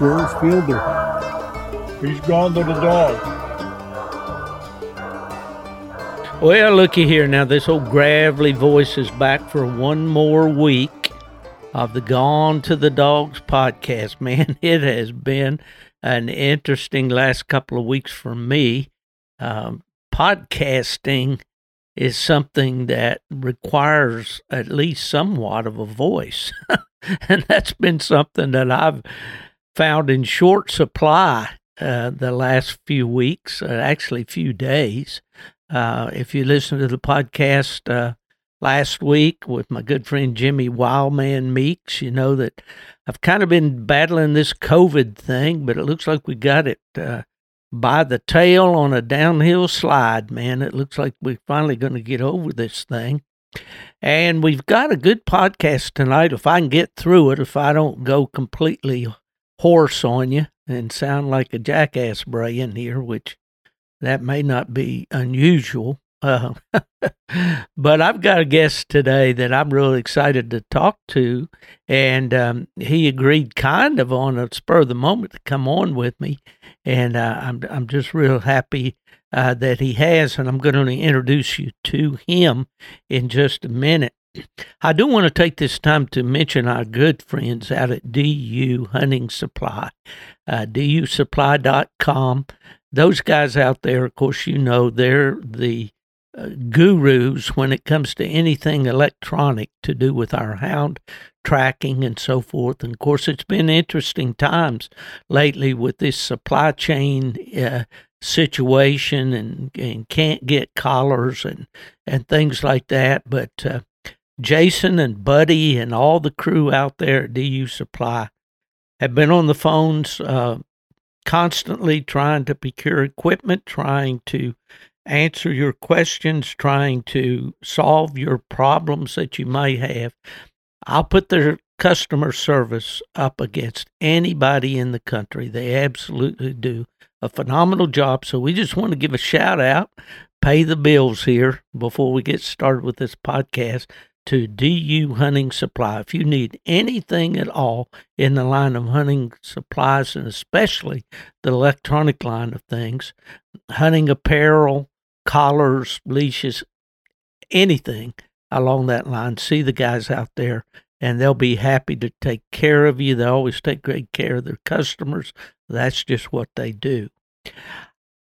Where's Fielder? He's gone to the dog. Well, looky here now. This old gravelly voice is back for one more week of the Gone to the Dogs podcast. Man, it has been an interesting last couple of weeks for me. Um, podcasting is something that requires at least somewhat of a voice. and that's been something that I've found in short supply uh, the last few weeks, uh, actually, few days. Uh, if you listen to the podcast uh, last week with my good friend Jimmy Wildman Meeks, you know that I've kind of been battling this COVID thing, but it looks like we got it uh, by the tail on a downhill slide, man. It looks like we're finally going to get over this thing. And we've got a good podcast tonight. If I can get through it, if I don't go completely hoarse on you and sound like a jackass braying here, which that may not be unusual. Uh, but I've got a guest today that I'm really excited to talk to, and um, he agreed kind of on a spur of the moment to come on with me, and uh, I'm I'm just real happy uh, that he has, and I'm going to introduce you to him in just a minute. I do want to take this time to mention our good friends out at DU Hunting Supply, uh, dusupply.com those guys out there, of course, you know, they're the uh, gurus when it comes to anything electronic to do with our hound tracking and so forth. And of course, it's been interesting times lately with this supply chain uh, situation and, and can't get collars and, and things like that. But uh, Jason and Buddy and all the crew out there at DU Supply have been on the phones uh, constantly trying to procure equipment, trying to answer your questions, trying to solve your problems that you may have. I'll put their customer service up against anybody in the country. They absolutely do a phenomenal job. So we just want to give a shout out, pay the bills here before we get started with this podcast to DU Hunting Supply. If you need anything at all in the line of hunting supplies, and especially the electronic line of things, hunting apparel, collars, leashes, anything along that line, see the guys out there and they'll be happy to take care of you. They always take great care of their customers. That's just what they do.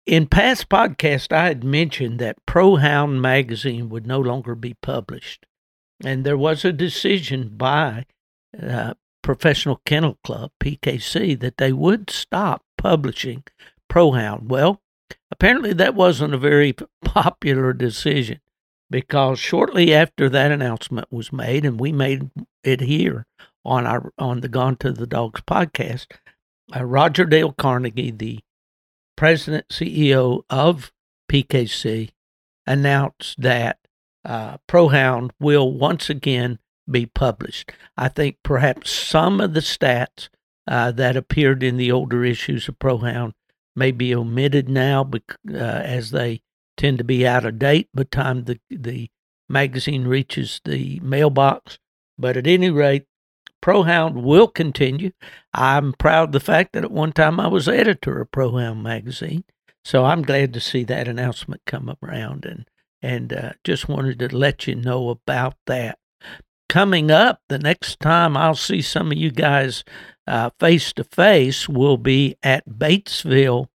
In past podcasts, I had mentioned that Pro Hound magazine would no longer be published. And there was a decision by uh, Professional Kennel Club, PKC, that they would stop publishing Prohound. Well, apparently that wasn't a very popular decision because shortly after that announcement was made, and we made it here on our on the Gone to the Dogs podcast, uh, Roger Dale Carnegie, the president CEO of PKC, announced that uh, Prohound will once again be published. I think perhaps some of the stats uh, that appeared in the older issues of Prohound may be omitted now uh, as they tend to be out of date by the time the, the magazine reaches the mailbox. But at any rate, Prohound will continue. I'm proud of the fact that at one time I was editor of Prohound magazine. So I'm glad to see that announcement come around and and uh, just wanted to let you know about that. Coming up, the next time I'll see some of you guys face to face will be at Batesville,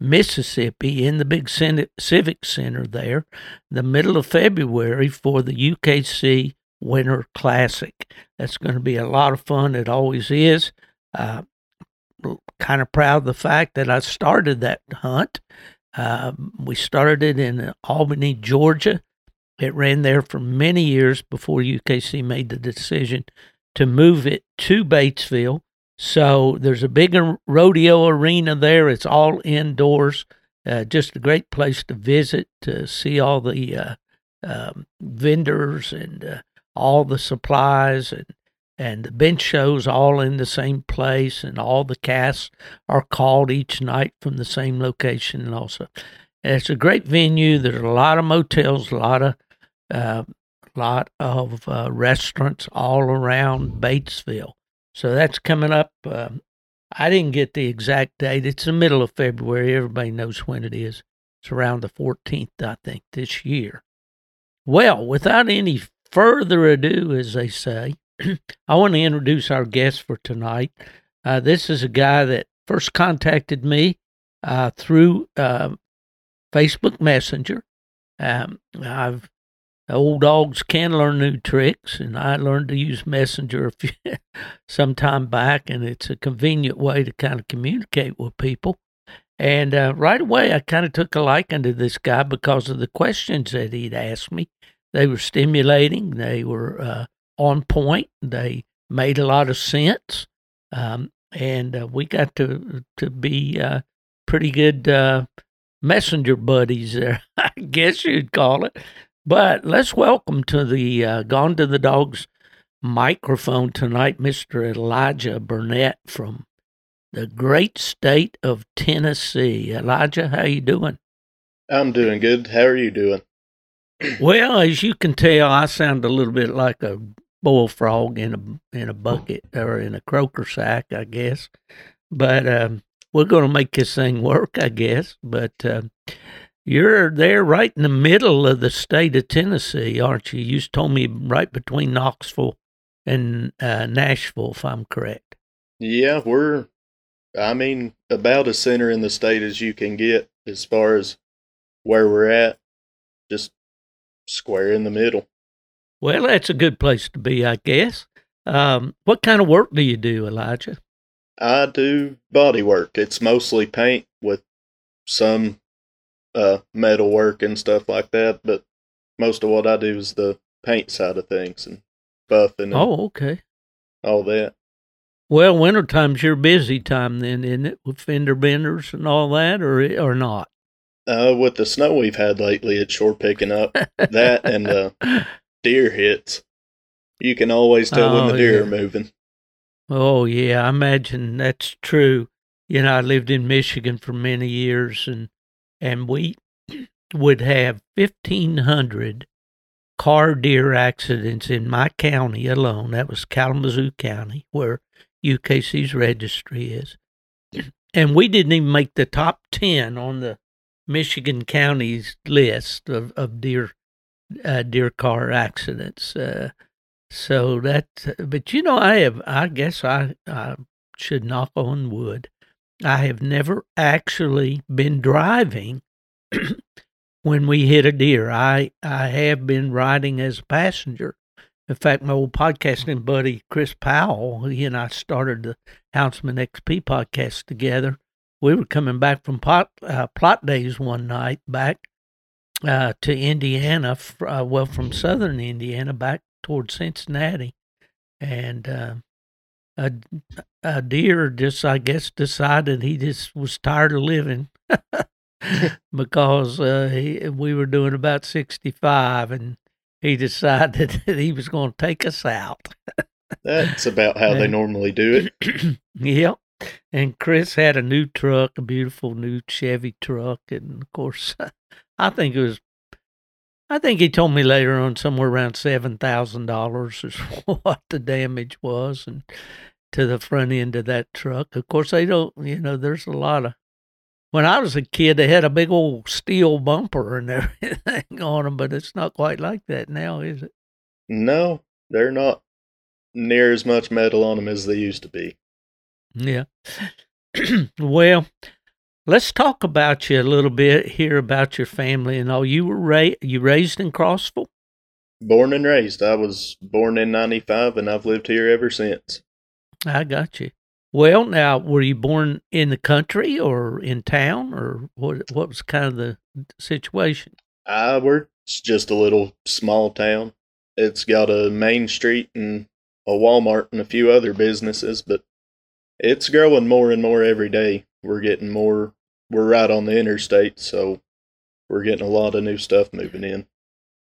Mississippi, in the big Civic Center there, the middle of February for the UKC Winter Classic. That's going to be a lot of fun. It always is. Uh, kind of proud of the fact that I started that hunt. Uh, we started it in Albany, Georgia. It ran there for many years before UKC made the decision to move it to Batesville. So there's a big rodeo arena there. It's all indoors. Uh, just a great place to visit to see all the uh, um, vendors and uh, all the supplies and and the bench shows all in the same place, and all the casts are called each night from the same location. And also, and it's a great venue. There's a lot of motels, a lot of uh, lot of uh, restaurants all around Batesville. So that's coming up uh, I didn't get the exact date. It's the middle of February. Everybody knows when it is. It's around the 14th, I think, this year. Well, without any further ado, as they say, I want to introduce our guest for tonight. Uh, this is a guy that first contacted me uh, through uh, Facebook Messenger. Um, I've old dogs can learn new tricks, and I learned to use Messenger a few, some time back, and it's a convenient way to kind of communicate with people. And uh, right away, I kind of took a liking to this guy because of the questions that he'd asked me. They were stimulating, they were uh, on point, they made a lot of sense, um, and uh, we got to to be uh, pretty good uh, messenger buddies there, I guess you'd call it. But let's welcome to the uh, Gone to the Dogs microphone tonight, Mr. Elijah Burnett from the great state of Tennessee. Elijah, how you doing? I'm doing good. How are you doing? well, as you can tell, I sound a little bit like a bullfrog in a in a bucket or in a croaker sack, I guess. But um, we're going to make this thing work, I guess. But uh, you're there right in the middle of the state of Tennessee, aren't you? You told me right between Knoxville and uh, Nashville, if I'm correct. Yeah, we're, I mean, about as center in the state as you can get as far as where we're at. Just square in the middle. Well, that's a good place to be, I guess. Um, what kind of work do you do, Elijah? I do body work. It's mostly paint with some uh, metal work and stuff like that, but most of what I do is the paint side of things and buffing. And oh, okay. All that. Well, wintertime's your busy time then, isn't it, with fender benders and all that, or or not? Uh, with the snow we've had lately, it's sure picking up. that and uh, deer hits. You can always tell oh, when the oh, deer yeah. are moving. Oh yeah, I imagine that's true. You know, I lived in Michigan for many years, and and we would have fifteen hundred car deer accidents in my county alone. That was Kalamazoo County, where UKC's registry is. And we didn't even make the top 10 on the Michigan counties list of, of deer uh, deer car accidents. Uh, so that, but you know, I have, I guess I, I should knock on wood. I have never actually been driving when we hit a deer. I, I have been riding as a passenger. In fact, my old podcasting buddy Chris Powell, he and I started the Houndsman XP podcast together we were coming back from pot, uh, Plott Days one night back uh, to Indiana, uh, well, from southern Indiana back towards Cincinnati. And uh, a, a deer just, I guess, decided he just was tired of living because uh, he, we were doing about 65 and he decided that he was going to take us out. That's about how and, they normally do it. yep and Chris had a new truck, a beautiful new Chevy truck, and of course, I think it was. I think he told me later on somewhere around seven thousand dollars is what the damage was, and to the front end of that truck. Of course, they don't. You know, there's a lot of. When I was a kid, they had a big old steel bumper and everything on them, but it's not quite like that now, is it? No, they're not near as much metal on them as they used to be. Yeah. well, let's talk about you a little bit here about your family and all. You were ra- you raised in Crossville? Born and raised. I was born in 95 and I've lived here ever since. I got you. Well, now, were you born in the country or in town or what what was kind of the situation? I we're just a little small town. It's got a main street and a Walmart and a few other businesses, but it's growing more and more every day. We're getting more. We're right on the interstate, so we're getting a lot of new stuff moving in.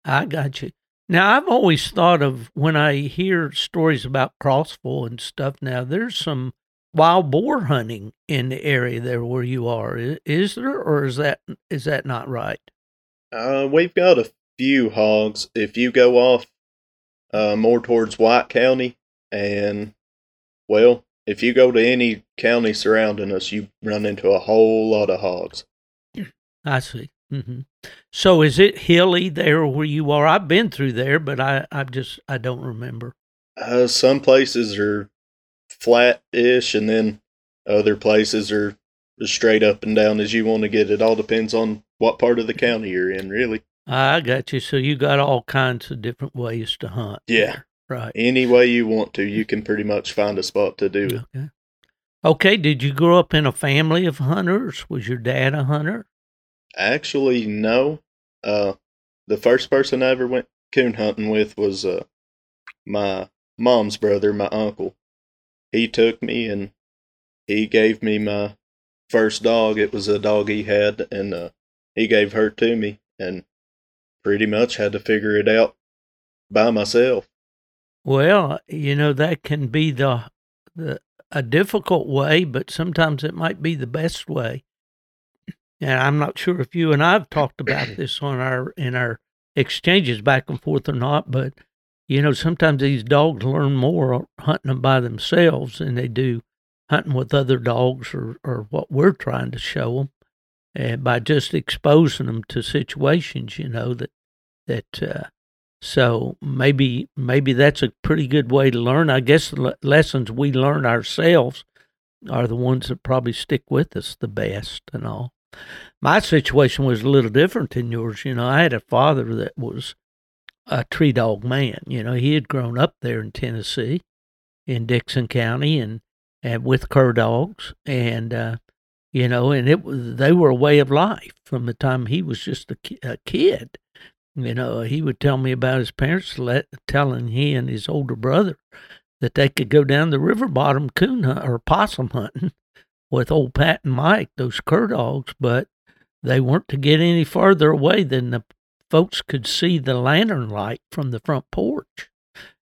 I got you. Now, I've always thought of when I hear stories about Crossville and stuff. Now, there's some wild boar hunting in the area there where you are. Is there, or is that is that not right? Uh, we've got a few hogs. If you go off uh, more towards White County, and well, if you go to any county surrounding us, you run into a whole lot of hogs. I see. Mm-hmm. So is it hilly there where you are? I've been through there, but I, I just I don't remember. Uh, some places are flat-ish, and then other places are as straight up and down as you want to get. It all depends on what part of the county you're in, really. I got you. So you got all kinds of different ways to hunt. Yeah. Right. Any way you want to, you can pretty much find a spot to do it. Okay. Okay. Did you grow up in a family of hunters? Was your dad a hunter? Actually, no. Uh, the first person I ever went coon hunting with was uh, my mom's brother, my uncle. He took me and he gave me my first dog. It was a dog he had, and uh, he gave her to me, and pretty much had to figure it out by myself. Well, you know that can be the the a difficult way, but sometimes it might be the best way. And I'm not sure if you and I've talked about this on our in our exchanges back and forth or not, but you know sometimes these dogs learn more hunting them by themselves than they do hunting with other dogs or or what we're trying to show them, and by just exposing them to situations, you know that that. Uh, so maybe maybe that's a pretty good way to learn. I guess the lessons we learn ourselves are the ones that probably stick with us the best and all. My situation was a little different than yours. You know, I had a father that was a tree dog man. You know, he had grown up there in Tennessee, in Dickson County, and and with cur dogs, and uh, you know, and it was they were a way of life from the time he was just a, ki- a kid. You uh, know, he would tell me about his parents let, telling he and his older brother that they could go down the river bottom coon hunt or possum hunting with old Pat and Mike, those cur dogs, but they weren't to get any farther away than the folks could see the lantern light from the front porch.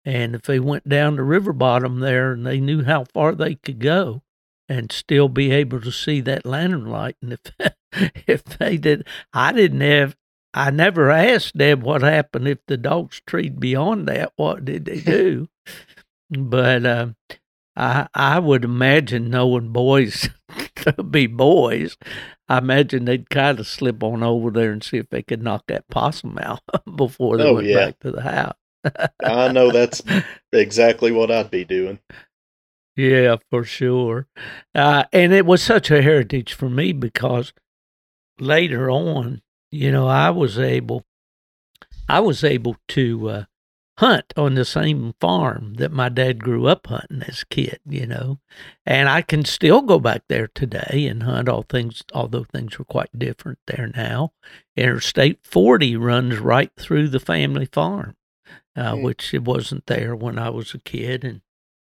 And if they went down the river bottom there and they knew how far they could go and still be able to see that lantern light. And if if they did I didn't have I never asked Deb what happened if the dogs treed beyond that. What did they do? but uh, I I would imagine knowing boys to be boys, I imagine they'd kind of slip on over there and see if they could knock that possum out before they Oh, went yeah. back to the house. I know that's exactly what I'd be doing. Yeah, for sure. Uh, and it was such a heritage for me because later on, you know, I was able, I was able to uh, hunt on the same farm that my dad grew up hunting as a kid. You know, and I can still go back there today and hunt. All things, although things are quite different there now. Interstate 40 runs right through the family farm, uh, Hmm. which it wasn't there when I was a kid, and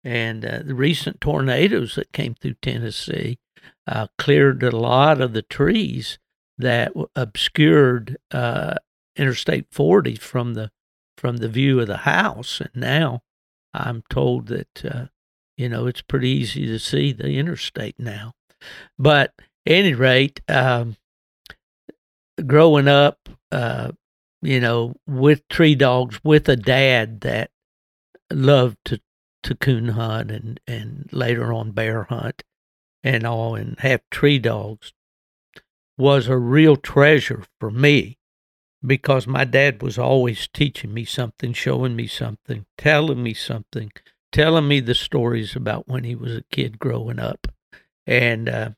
and uh, the recent tornadoes that came through Tennessee uh, cleared a lot of the trees that obscured uh, Interstate 40 from the from the view of the house, and now I'm told that uh, you know it's pretty easy to see the interstate now. But any rate, um, growing up, uh, you know, with tree dogs, with a dad that loved to to coon hunt and and later on bear hunt and all and have tree dogs was a real treasure for me because my dad was always teaching me something, showing me something, telling me something, telling me the stories about when he was a kid growing up. And uh,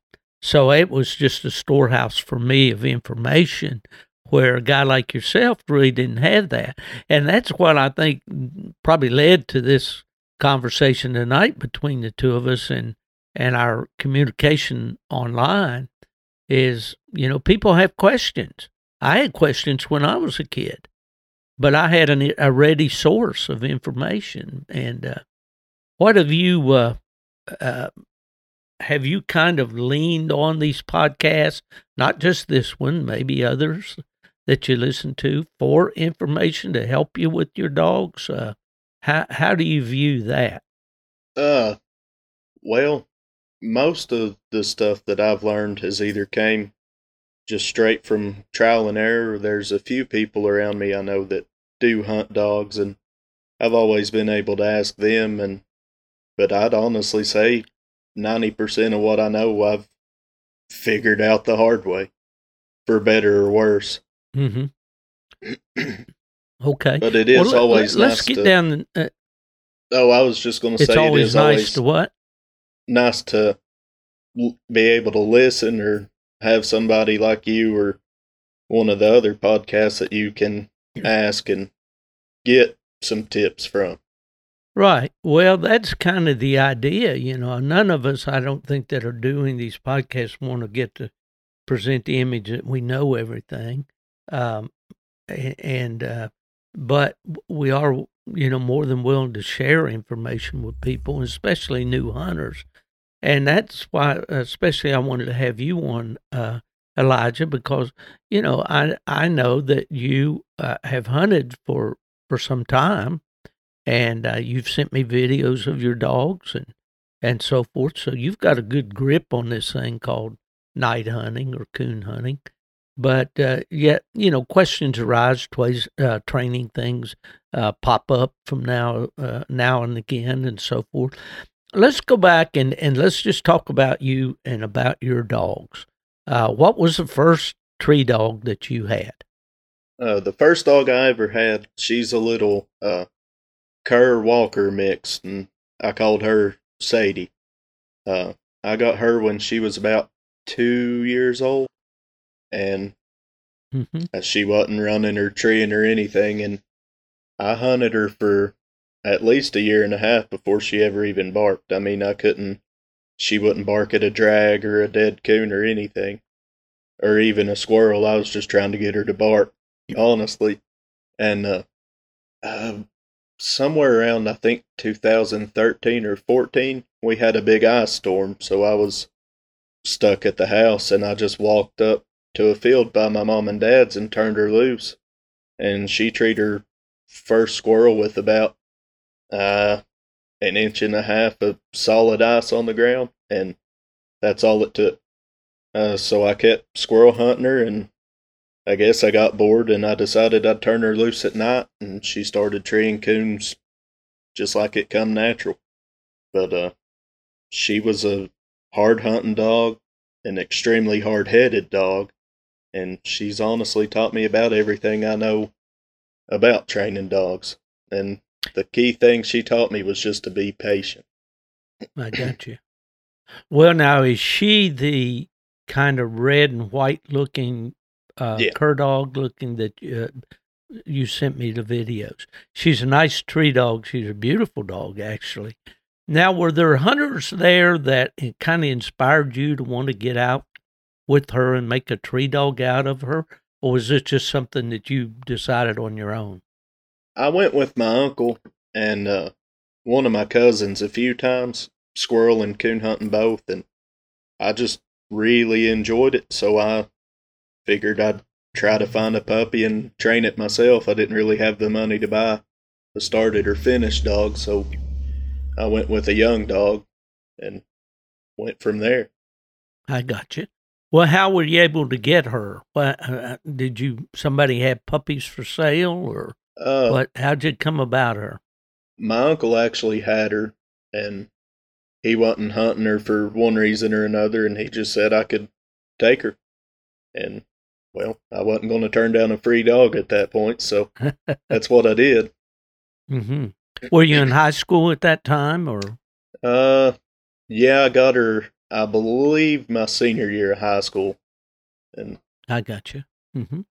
so it was just a storehouse for me of information where a guy like yourself really didn't have that. And that's what I think probably led to this conversation tonight between the two of us and and our communication online is you know people have questions. I had questions when i was a kid but i had an, a ready source of information. And uh, what have you uh, uh, have you kind of leaned on these podcasts not just this one maybe others that you listen to for information to help you with your dogs? Uh, how how do you view that? Uh, well, most of the stuff that I've learned has either came just straight from trial and error. There's a few people around me I know that do hunt dogs, and I've always been able to ask them, and but I'd honestly say 90% of what I know I've figured out the hard way, for better or worse. Mm-hmm. okay. But it is Well, let- always let's nice get to. down. Uh, oh, I was just going to say it always is nice always to what? nice to be able to listen or have somebody like you or one of the other podcasts that you can ask and get some tips from. Right. Well, that's kind of the idea. You know, none of us, I don't think, that are doing these podcasts want to get to present the image that we know everything. Um, and, uh, but we are, you know, more than willing to share information with people, especially new hunters. And that's why, especially, I wanted to have you on, uh, Elijah, because you know I I know that you uh, have hunted for for some time, and uh, you've sent me videos of your dogs and and so forth. So you've got a good grip on this thing called night hunting or coon hunting. But uh, yet, you know, questions arise, twice, uh, training things uh, pop up from now uh, now and again, and so forth. Let's go back and, and let's just talk about you and about your dogs. Uh, what was the first tree dog that you had? Uh, the first dog I ever had, she's a little uh, cur walker mix, and I called her Sadie. Uh, I got her when she was about two years old, and hmm uh, she wasn't running or treeing or anything, and I hunted her for at least a year and a half before she ever even barked. I mean, I couldn't. She wouldn't bark at a drag or a dead coon or anything, or even a squirrel. I was just trying to get her to bark, honestly. And uh, uh, somewhere around I think 2013 or 14, we had a big ice storm, so I was stuck at the house, and I just walked up to a field by my mom and dad's and turned her loose, and she treated her first squirrel with about uh, an inch and a half of solid ice on the ground, and that's all it took. Uh, so I kept squirrel hunting her, and I guess I got bored, and I decided I'd turn her loose at night, and she started treeing coons just like it come natural. But uh, she was a hard hunting dog, an extremely hard headed dog, and she's honestly taught me about everything I know about training dogs. And the key thing she taught me was just to be patient. I got you. Well, now is she the kind of red and white looking uh, Yeah. cur dog looking that uh, you sent me the videos? She's a nice tree dog. She's a beautiful dog, actually. Now, were there hunters there that kind of inspired you to want to get out with her and make a tree dog out of her, or was this just something that you decided on your own? I went with my uncle and uh, one of my cousins a few times, squirrel and coon hunting both, and I just really enjoyed it. So I figured I'd try to find a puppy and train it myself. I didn't really have the money to buy a started or finished dog, so I went with a young dog and went from there. I got you. Well, how were you able to get her? Uh, did you somebody have puppies for sale, or Uh, what? How'd you come about her? my uncle actually had her and he wasn't hunting her for one reason or another and he just said I could take her. And well, I wasn't going to turn down a free dog at that point, so that's what I did. Mm-hmm. Were you in high school at that time, or Uh yeah, I got her I believe my senior year of high school. And I got you. hmm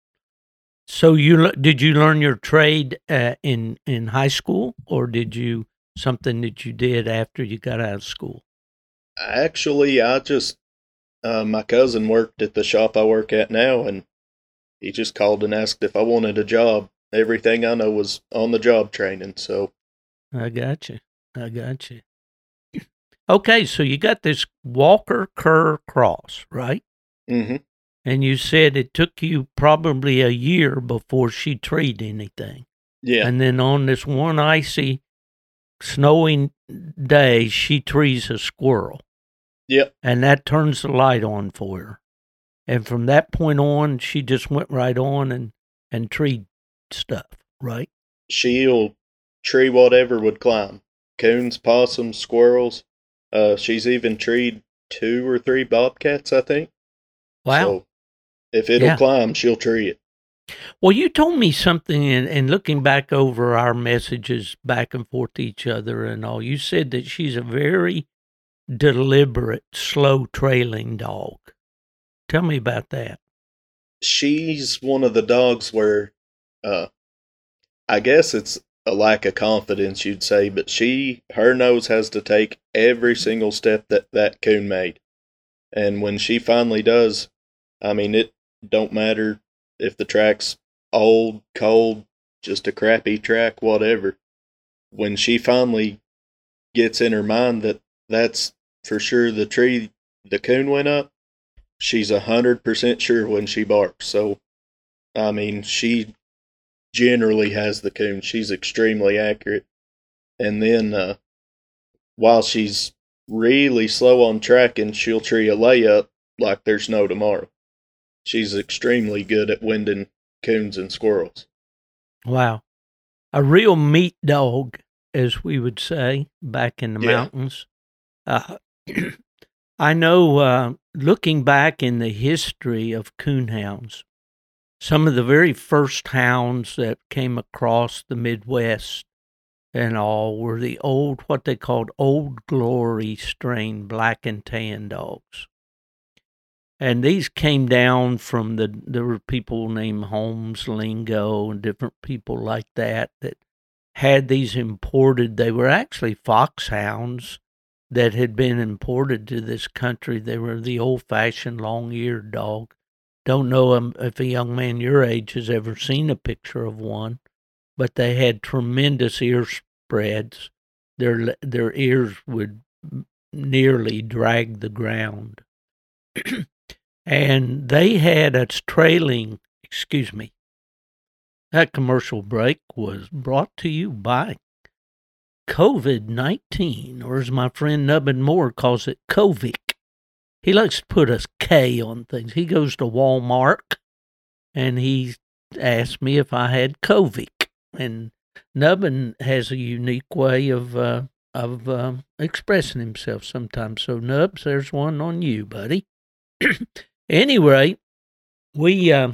So you did you learn your trade uh, in in high school, or did you something that you did after you got out of school? actually I just uh, my cousin worked at the shop I work at now and he just called and asked if I wanted a job. Everything I know was on the job training, so I got you. I got you. Okay, so you got this Walker cur cross, right? Mm mhm. And you said it took you probably a year before she treed anything. Yeah. And then on this one icy, snowing day, she trees a squirrel. Yep. And that turns the light on for her. And from that point on, she just went right on and, and treed stuff, right? she'll tree whatever would climb. coons, possums, squirrels. Uh, she's even treed two or three bobcats, I think. Wow. So if it'll Yeah. climb, she'll tree it. Well, you told me something, and, and looking back over our messages back and forth to each other and all, you said that she's a very deliberate, slow trailing dog. Tell me about that. She's one of the dogs where, uh, I guess it's a lack of confidence, you'd say, but she, her nose has to take every single step that that coon made. And when she finally does, I mean, it don't matter if the track's old, cold, just a crappy track, whatever. When she finally gets in her mind that that's for sure the tree the coon went up, she's a hundred percent sure when she barks. So, I mean, she generally has the coon. She's extremely accurate. And then, uh, while she's really slow on tracking, she'll tree a layup like there's no tomorrow. She's extremely good at winding coons and squirrels. Wow. A real meat dog, as we would say back in the Yeah. mountains. Uh, I know, uh, looking back in the history of coonhounds, some of the very first hounds that came across the Midwest and all were the old, what they called old glory strain black and tan dogs. And these came down from the, there were people named Holmes Lingo and different people like that that had these imported. They were actually foxhounds that had been imported to this country. They were the old fashioned long eared dog. Don't know um, if a young man your age has ever seen a picture of one, but they had tremendous ear spreads. Their their ears would nearly drag the ground, and they had a trailing. Excuse me. That commercial break was brought to you by COVID 19, or as my friend Nubbin Moore calls it, COVID. He likes to put a K on things. He goes to Walmart and he asked me if I had COVID. And Nubbin has a unique way of uh, of uh, expressing himself sometimes. So, Nubs, there's one on you, buddy. anyway, we uh,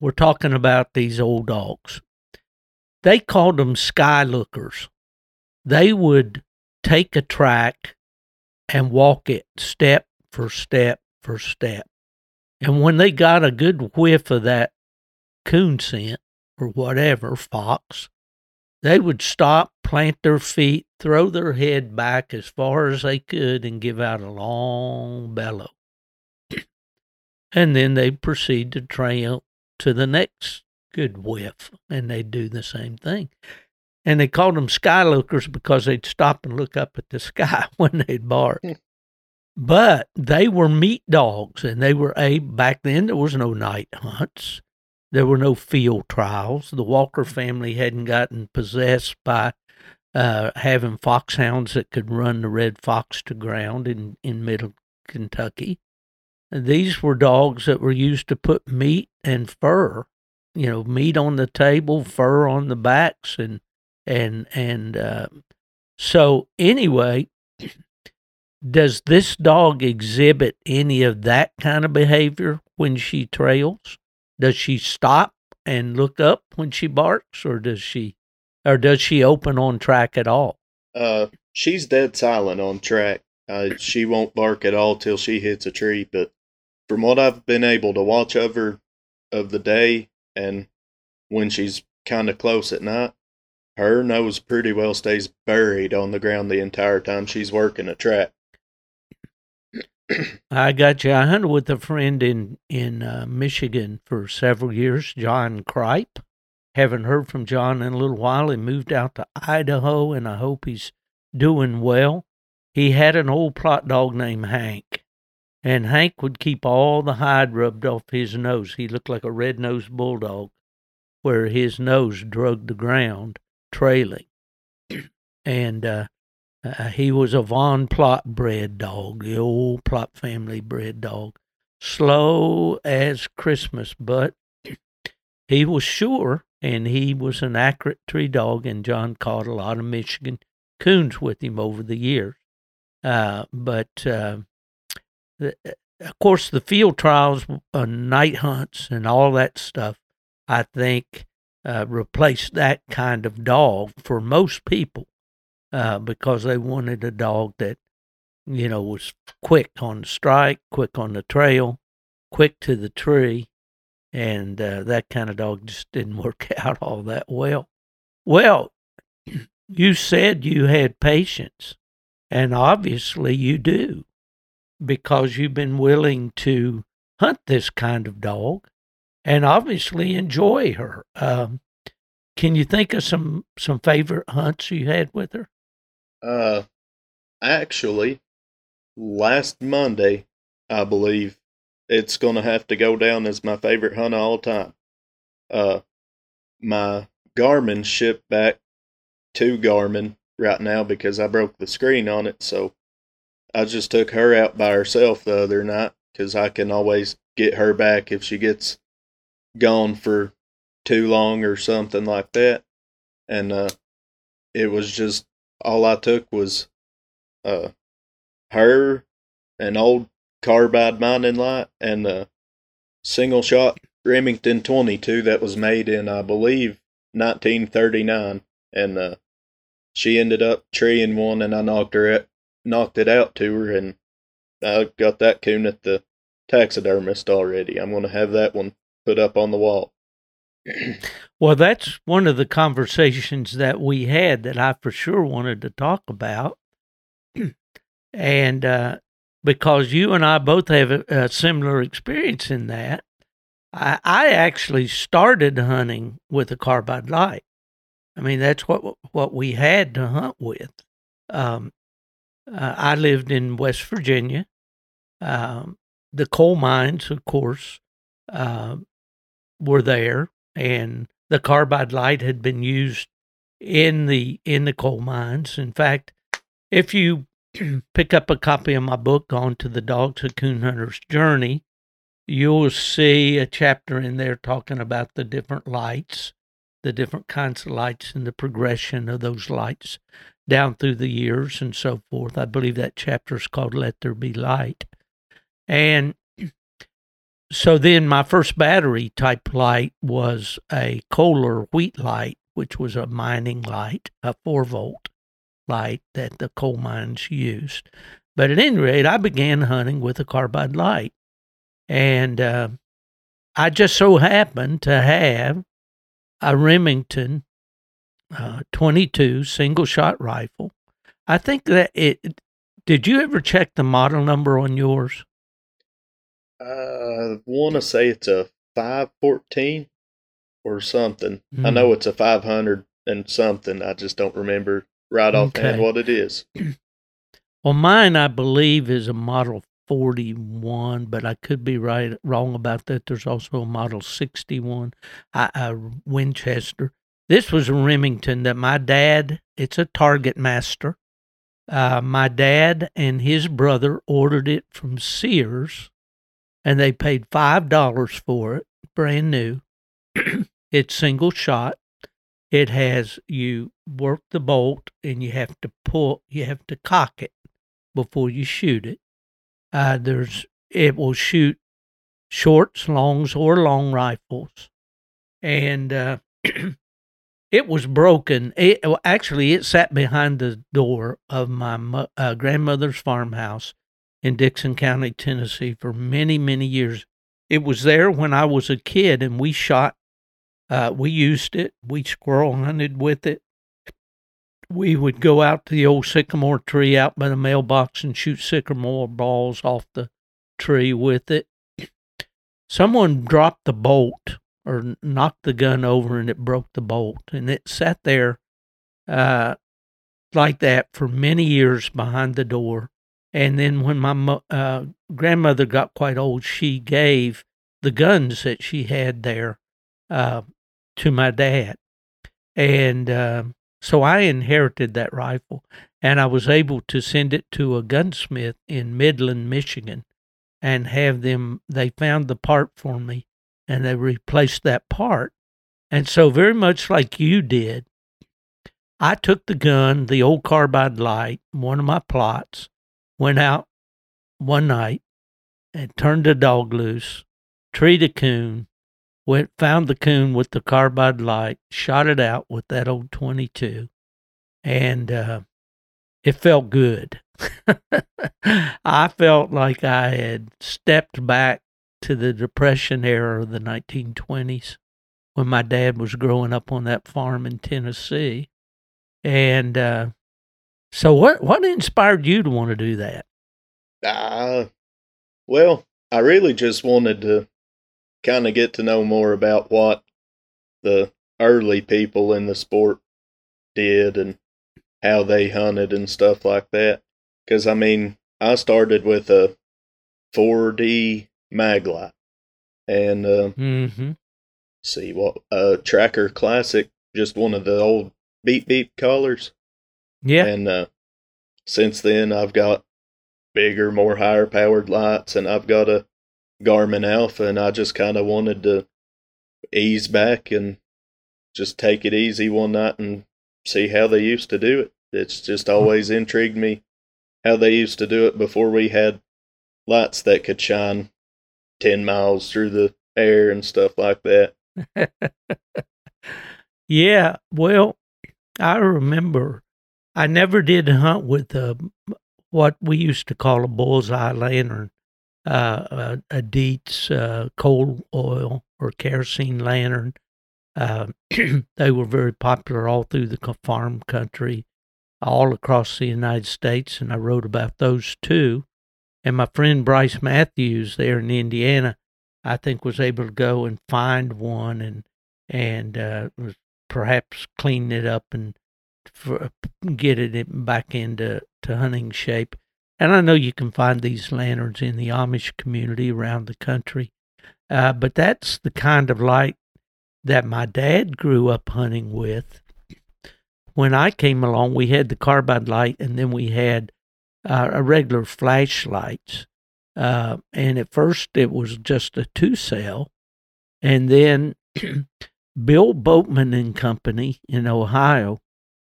were talking about these old dogs. They called them sky lookers they would take a track and walk it step for step for step. And when they got a good whiff of that coon scent or whatever, fox, they would stop, plant their feet, throw their head back as far as they could, and give out a long bellow. And then they'd proceed to trail to the next good whiff, and they'd do the same thing and they called them skylookers because they'd stop and look up at the sky when they'd bark. but they were meat dogs, and they were a back then. There was no night hunts. There were no field trials. The Walker family hadn't gotten possessed by uh, having foxhounds that could run the red fox to ground in in middle Kentucky. These were dogs that were used to put meat and fur, you know, meat on the table, fur on the backs, and and and uh, so anyway does this dog exhibit any of that kind of behavior when she trails does she stop and look up when she barks or does she or does she open on track at all Uh, she's dead silent on track. Uh, she won't bark at all till she hits a tree. But from what I've been able to watch of her of the day and when she's kind of close at night, her nose pretty well stays buried on the ground the entire time she's working a track. I got you. I hunted with a friend in in uh, Michigan for several years, John Kripe. Haven't heard from John in a little while. He moved out to Idaho, and I hope he's doing well. He had an old Plott dog named Hank, and Hank would keep all the hide rubbed off his nose. He looked like a red nosed bulldog, where his nose drugged the ground, trailing. and uh, uh, he was a Von Plott bred dog, the old Plott family bred dog. Slow as Christmas, but he was sure, and he was an accurate tree dog. And John caught a lot of Michigan coons with him over the years. Uh, but uh, of course, the field trials, uh, night hunts, and all that stuff, I think, uh, replaced that kind of dog for most people uh, because they wanted a dog that, you know, was quick on the strike, quick on the trail, quick to the tree. And uh, that kind of dog just didn't work out all that well. Well, you said you had patience, and obviously you do because you've been willing to hunt this kind of dog and obviously enjoy her. Um, can you think of some some favorite hunts you had with her? Uh, actually, last Monday, I believe it's gonna have to go down as my favorite hunt of all time. Uh, my Garmin shipped back to Garmin right now because I broke the screen on it, so I just took her out by herself the other night because I can always get her back if she gets gone for too long or something like that. And uh, it was just all I took was uh, her, an old carbide mining light, and a single shot Remington 22 that was made in, I believe, 1939. And uh, she ended up treeing one, and I knocked her knocked it out to her, and I got that coon at the taxidermist already. I'm going to have that one put up on the wall. well, that's one of the conversations that we had that I for sure wanted to talk about. and uh, because you and I both have a, a similar experience in that, I, I, actually started hunting with a carbide light. I mean, that's what what we had to hunt with. Um, uh, I lived in West Virginia. Um, the coal mines, of course, uh, were there, and the carbide light had been used in the in the coal mines. In fact, if you pick up a copy of my book, "Gone to the Dogs: A Coon Hunter's Journey," you'll see a chapter in there talking about the different lights, the different kinds of lights, and the progression of those lights down through the years and so forth. I believe that chapter is called "Let There Be Light," and so then my first battery type light was a Koehler Wheat light, which was a mining light, a four volt light that the coal mines used. But at any rate, I began hunting with a carbide light. And uh, I just so happened to have a Remington uh, 22 single shot rifle. I think that it. Did you ever check the model number on yours? I want to say it's a 514 or something. Mm. I know hmm. it's a 500 and something. I just don't remember right offhand okay. what it is. Well, mine, I believe, is a Model 41, but I could be right wrong about that. There's also a Model 61, a, a Winchester. This was a Remington that my dad, it's a Target Master. Uh, my dad and his brother ordered it from Sears and they paid five dollars for it, brand new. it's single shot. It has you work the bolt and you have to pull, you have to cock it before you shoot it. Uh, there's it will shoot shorts, longs, or long rifles, and uh, it was broken. It actually it sat behind the door of my uh, grandmother's farmhouse in Dickson County, Tennessee for many, many years. It was there when I was a kid and we shot, uh, we used it, we squirrel hunted with it. We would go out to the old sycamore tree out by the mailbox and shoot sycamore balls off the tree with it. Someone dropped the bolt or knocked the gun over and it broke the bolt and it sat there uh, like that for many years behind the door and then when my uh, grandmother got quite old, she gave the guns that she had there uh, to my dad. And uh, so I inherited that rifle and I was able to send it to a gunsmith in Midland, Michigan and have them, they found the part for me and they replaced that part. And so, very much like you did, I took the gun, the old carbide light, one of my Plotts, went out one night and turned a dog loose, treed a coon, went found the coon with the carbide light, shot it out with that old 22, and uh, it felt good. I felt like I had stepped back to the Depression era of the 1920s when my dad was growing up on that farm in Tennessee. And uh, so, what what inspired you to want to do that? Uh, well, I really just wanted to kind of get to know more about what the early people in the sport did and how they hunted and stuff like that. Because, I mean, I started with a 4D Maglite and uh, Mm-hmm. see what uh Tracker Classic, just one of the old beep beep collars. Yeah. And uh, since then, I've got bigger, more higher powered lights, and I've got a Garmin Alpha, and I just kind of wanted to ease back and just take it easy one night and see how they used to do it. It's just always intrigued me how they used to do it before we had lights that could shine 10 miles through the air and stuff like that. Yeah, well, I remember I never did hunt with a, what we used to call a bullseye lantern, uh, a, a Dietz uh, coal oil or kerosene lantern. Uh, they were very popular all through the farm country, all across the United States, and I wrote about those too. And my friend Bryce Matthews there in Indiana, I think, was able to go and find one and and uh, perhaps clean it up and for, get it back into to hunting shape. And I know you can find these lanterns in the Amish community around the country, uh, but that's the kind of light that my dad grew up hunting with. When I came along, we had the carbide light, and then we had uh, a regular flashlights. Uh, and at first, it was just a two cell, and then Bill Boatman and Company in Ohio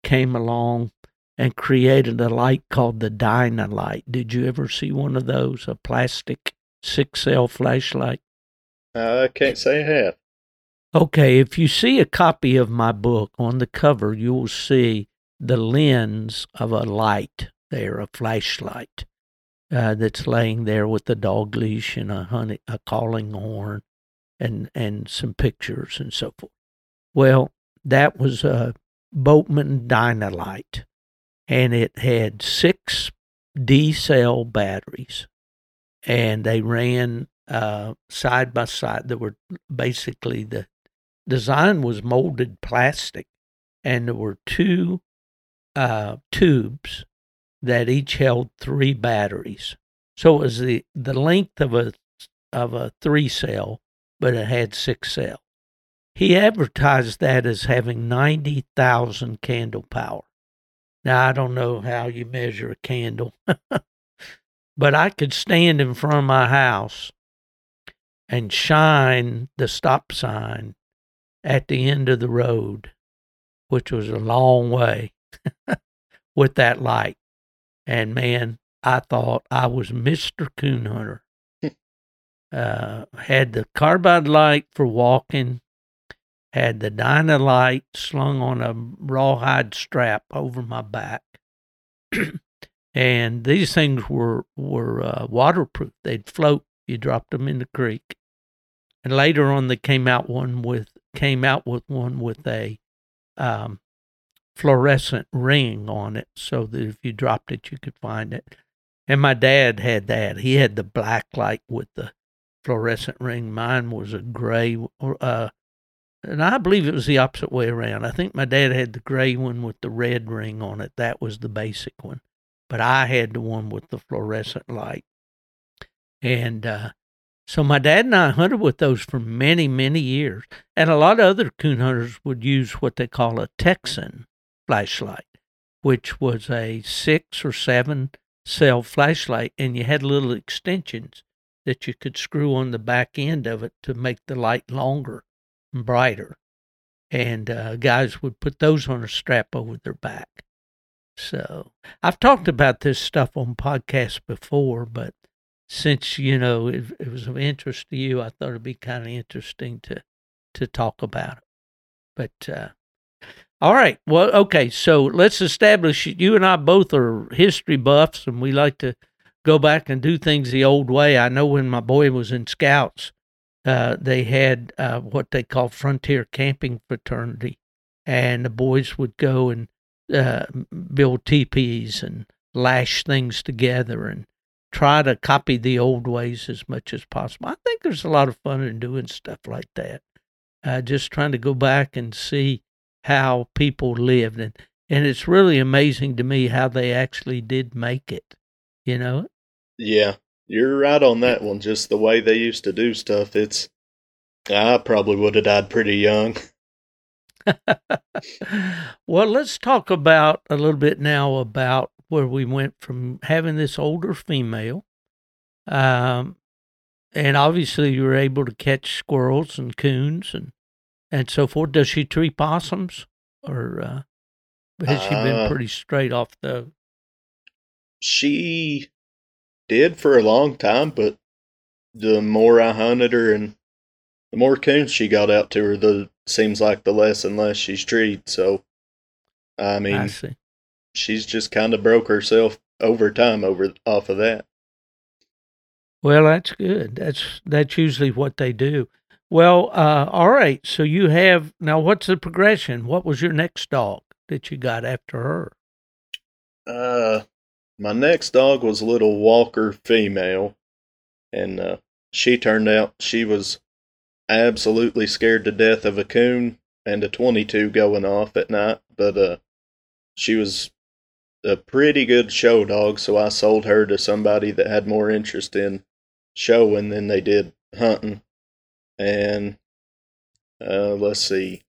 came along and created a light called the Dynalight. Did you ever see one of those? A plastic six cell flashlight? I can't say I have. Okay, if you see a copy of my book on the cover, you will see the lens of a light there, a flashlight uh, that's laying there with the dog leash and a honey, a calling horn, and and some pictures and so forth. Well, that was a Boatman Dynalight, and it had six D cell batteries, and they ran uh, side by side. They were basically the design was molded plastic, and there were two uh, tubes that each held three batteries. So it was the, the length of a of a three cell, but it had six cells. He advertised that as having ninety thousand candle power. Now I don't know how you measure a candle, but I could stand in front of my house and shine the stop sign at the end of the road, which was a long way, with that light. And man, I thought I was Mr. Coon Hunter. uh, had the carbide light for walking, had the Dynalight slung on a rawhide strap over my back. and these things were were uh, waterproof. They'd float. You dropped them in the creek. And later on, they came out one with came out with one with a um, fluorescent ring on it, so that if you dropped it, you could find it. And my dad had that. He had the black light with the fluorescent ring. Mine was a gray, uh, and I believe it was the opposite way around. I think my dad had the gray one with the red ring on it. That was the basic one, but I had the one with the fluorescent light. And uh, so my dad and I hunted with those for many, many years. And a lot of other coon hunters would use what they call a Texan flashlight, which was a six or seven cell flashlight, and you had little extensions that you could screw on the back end of it to make the light longer and brighter. and uh, guys would put those on a strap over their back. So I've talked about this stuff on podcasts before, but since you know it, it was of interest to you, I thought it'd be kind of interesting to to talk about it. But uh, all right, well, okay, so let's establish you and I both are history buffs, and we like to go back and do things the old way. I know when my boy was in Scouts, uh, they had uh, what they call frontier camping fraternity, and the boys would go and uh, build teepees and lash things together and try to copy the old ways as much as possible. I think there's a lot of fun in doing stuff like that. Uh, just trying to go back and see how people lived, and and it's really amazing to me how they actually did make it. You know? Yeah, you're right on that one. Just the way they used to do stuff. It's I probably would have died pretty young. well, let's talk about a little bit now about where we went from having this older female, um, and obviously you were able to catch squirrels and coons and and so forth. Does she tree possums, or uh, has she been Uh, pretty straight off the? She did for a long time, but the more I hunted her and the more coons she got out to her, the seems like the less and less she's treed. So, I mean, I see. she's just kind of broke herself over time over off of that. Well, that's good. That's that's usually what they do. Well, uh, all right. So you have now. What's the progression? What was your next dog that you got after her? Uh, my next dog was a little Walker female, and uh, she turned out she was absolutely scared to death of a coon and a 22 going off at night. But uh, she was a pretty good show dog, so I sold her to somebody that had more interest in showing than they did hunting. And uh, let's see,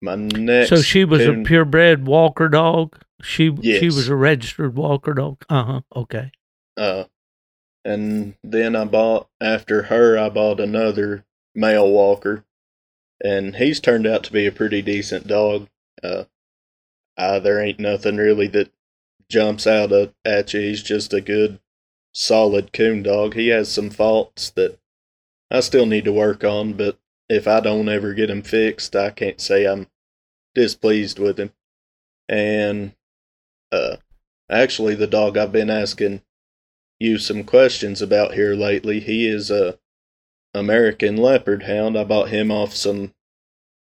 my next. so she was a purebred Walker dog. She she was a registered Walker dog. Uh huh. Okay. Uh, and then I bought after her. I bought another male walker, and he's turned out to be a pretty decent dog. Uh, uh there ain't nothing really that jumps out at you. He's just a good, solid coon dog. He has some faults that I still need to work on, but if I don't ever get him fixed, I can't say I'm displeased with him. And uh, actually, the dog I've been asking you some questions about here lately. He is a American Leopard Hound. I bought him off some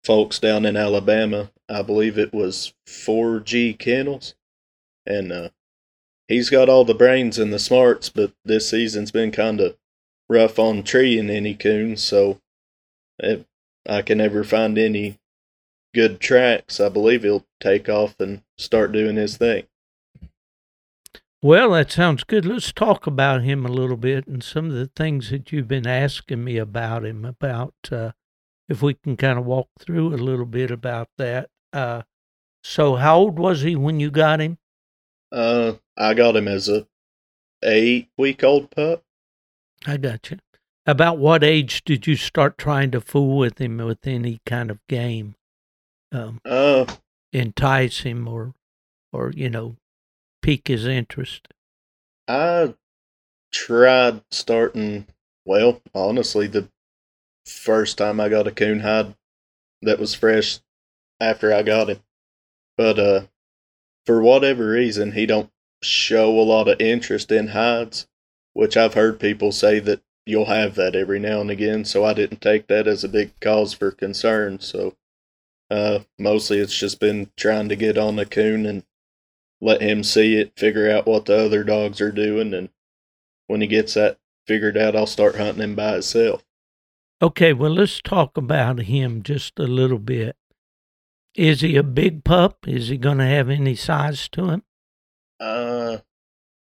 folks down in Alabama. I believe it was 4G Kennels, and uh, he's got all the brains and the smarts. But this season's been kind of rough on treeing any coons, so if I can ever find any good tracks, I believe he'll take off and start doing his thing. Well, that sounds good. Let's talk about him a little bit and some of the things that you've been asking me about him. About uh, if we can kind of walk through a little bit about that. Uh, so, how old was he when you got him? Uh, I got him as a eight week old pup. I got you. About what age did you start trying to fool with him with any kind of game, um, Uh, entice him or, or you know, pique his interest? I tried starting. Well, honestly, the first time I got a coon hide that was fresh after I got him, but uh, for whatever reason, he don't show a lot of interest in hides, which I've heard people say that you'll have that every now and again. So I didn't take that as a big cause for concern. So uh, mostly it's just been trying to get on a coon and let him see it, figure out what the other dogs are doing, and when he gets that figured out, I'll start hunting him by himself. Okay, well, let's talk about him just a little bit. Is he a big pup? Is he going to have any size to him? Uh,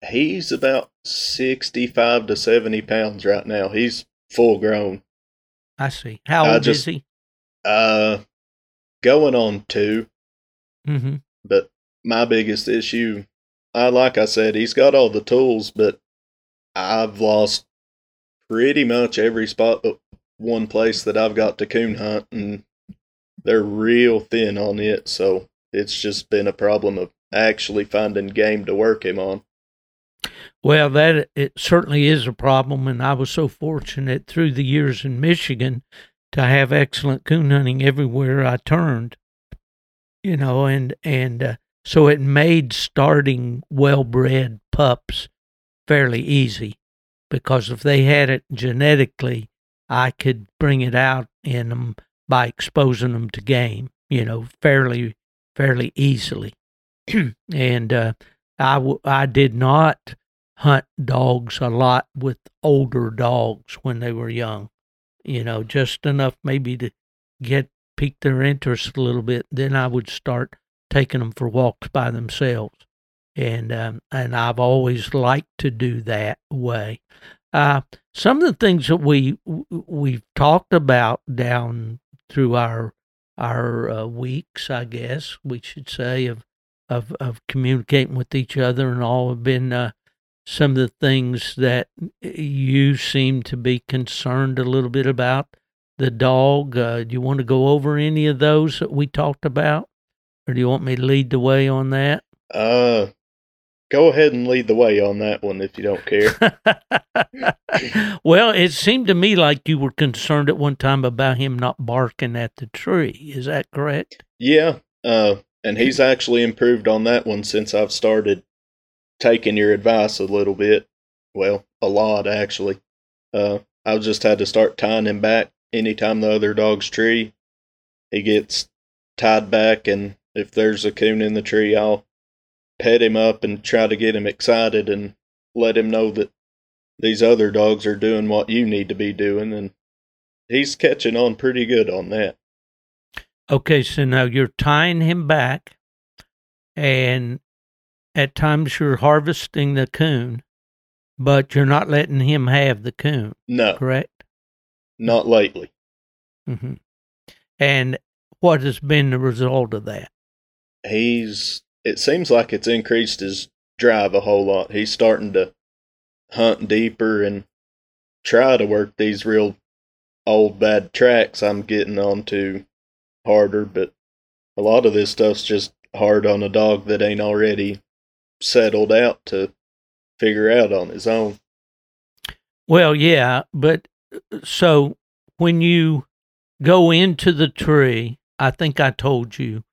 he's about sixty-five to seventy pounds right now. He's full grown. I see. How I old just- is he? Uh, going on two, Mm-hmm. but my biggest issue, I like I said, he's got all the tools, but I've lost pretty much every spot but one place that I've got to coon hunt, and they're real thin on it, so it's just been a problem of actually finding game to work him on. Well, that it certainly is a problem, and I was so fortunate through the years in Michigan to have excellent coon hunting everywhere I turned. You know, and and uh, so it made starting well-bred pups fairly easy because if they had it genetically, I could bring it out in them by exposing them to game. You know, fairly fairly easily, and uh, I w- I did not hunt dogs a lot with older dogs when they were young. You know, just enough maybe to get pique their interest a little bit. Then I would start taking them for walks by themselves, and um, and I've always liked to do that way. Uh, some of the things that we we've talked about down through our our uh, weeks, I guess we should say, of of of communicating with each other and all have been uh, some of the things that you seem to be concerned a little bit about the dog. Uh, do you want to go over any of those that we talked about, or do you want me to lead the way on that? Uh, go ahead and lead the way on that one if you don't care. well, it seemed to me like you were concerned at one time about him not barking at the tree. Is that correct? Yeah. Uh, and he's actually improved on that one since I've started taking your advice a little bit. Well, a lot actually. Uh, I just had to start tying him back anytime the other dog's tree. He gets tied back, and if there's a coon in the tree, I'll pet him up and try to get him excited and let him know that these other dogs are doing what you need to be doing. And he's catching on pretty good on that. Okay, so now you're tying him back, and at times you're harvesting the coon, but you're not letting him have the coon. No, correct? Not lately. Mm-hmm. And what has been the result of that? He's. It seems like it's increased his drive a whole lot. He's starting to hunt deeper and try to work these real old bad tracks I'm getting onto harder, but a lot of this stuff's just hard on a dog that ain't already settled out to figure out on his own. Well, yeah, but uh, so when you go into the tree, I think I told you,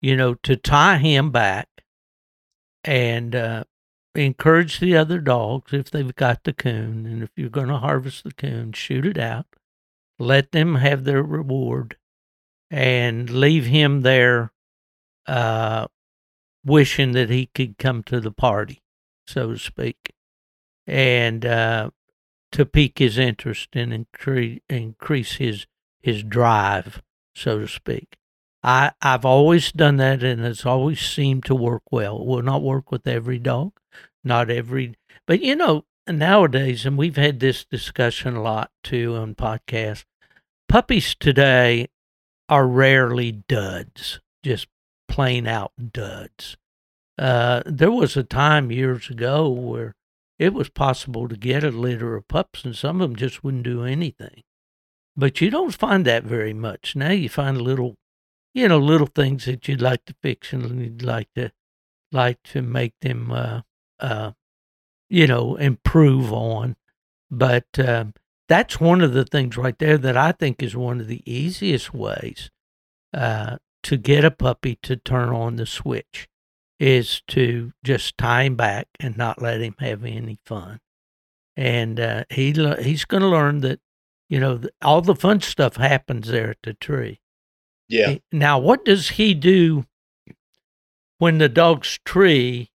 you know, to tie him back and uh, encourage the other dogs if they've got the coon. And if you're going to harvest the coon, shoot it out. Let them have their reward and leave him there uh, wishing that he could come to the party, so to speak, and uh, to pique his interest and increase, increase his his drive, so to speak. I, I've always done that and it's always seemed to work well. It will not work with every dog, not every, but you know, nowadays, and we've had this discussion a lot too on podcasts, puppies today are rarely duds, just plain out duds. Uh, there was a time years ago where it was possible to get a litter of pups, and some of them just wouldn't do anything. But you don't find that very much now. You find little, you know, little things that you'd like to fix and you'd like to, like to make them, uh, uh, you know, improve on. But um, that's one of the things right there that I think is one of the easiest ways uh, to get a puppy to turn on the switch is to just tie him back and not let him have any fun. And uh, he he's going to learn that you know all the fun stuff happens there at the tree. Yeah. Now, what does he do when the dog's tree?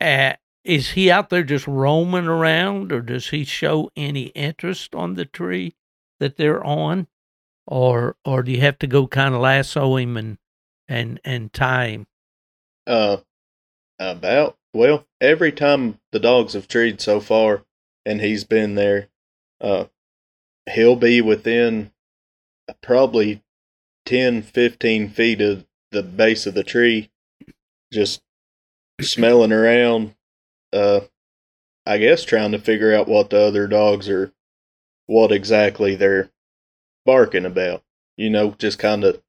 Uh, is he out there just roaming around, or does he show any interest on the tree that they're on, or or do you have to go kind of lasso him and and and tie him? Uh, about well, every time the dogs have treed so far, and he's been there, uh, he'll be within probably 10, 15 feet of the base of the tree, just smelling around. Uh, I guess trying to figure out what the other dogs are, what exactly they're barking about. You know, just kind of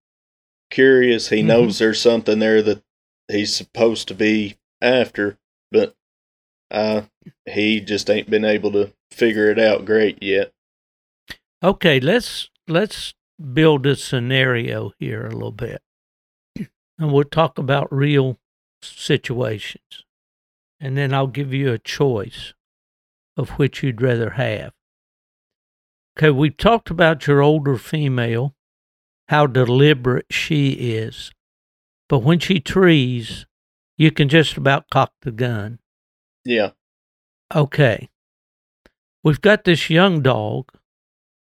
curious. He Mhm. knows there's something there that he's supposed to be after, but uh, he just ain't been able to figure it out great yet. Okay, let's let's build a scenario here a little bit. And we'll talk about real situations. And then I'll give you a choice of which you'd rather have. Okay, we've talked about your older female, how deliberate she is. But when she trees, you can just about cock the gun. Yeah, Okay. We've got this young dog.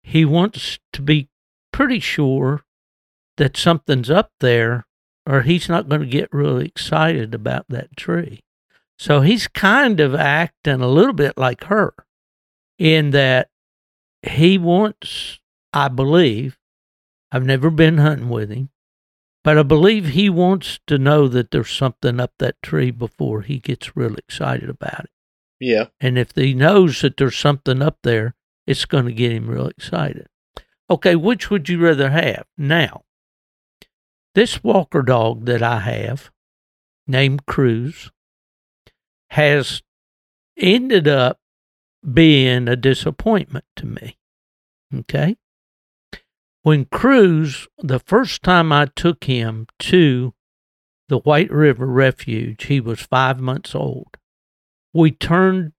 He wants to be pretty sure that something's up there, or he's not going to get really excited about that tree. So he's kind of acting a little bit like her in that he wants, I believe, I've never been hunting with him, but I believe he wants to know that there's something up that tree before he gets real excited about it. yeah, And if he knows that there's something up there, it's going to get him real excited. Okay, which would you rather have? Now, this Walker dog that I have, named Cruz, has ended up being a disappointment to me. Okay? When Cruz, the first time I took him to the White River Refuge, he was five months old we turned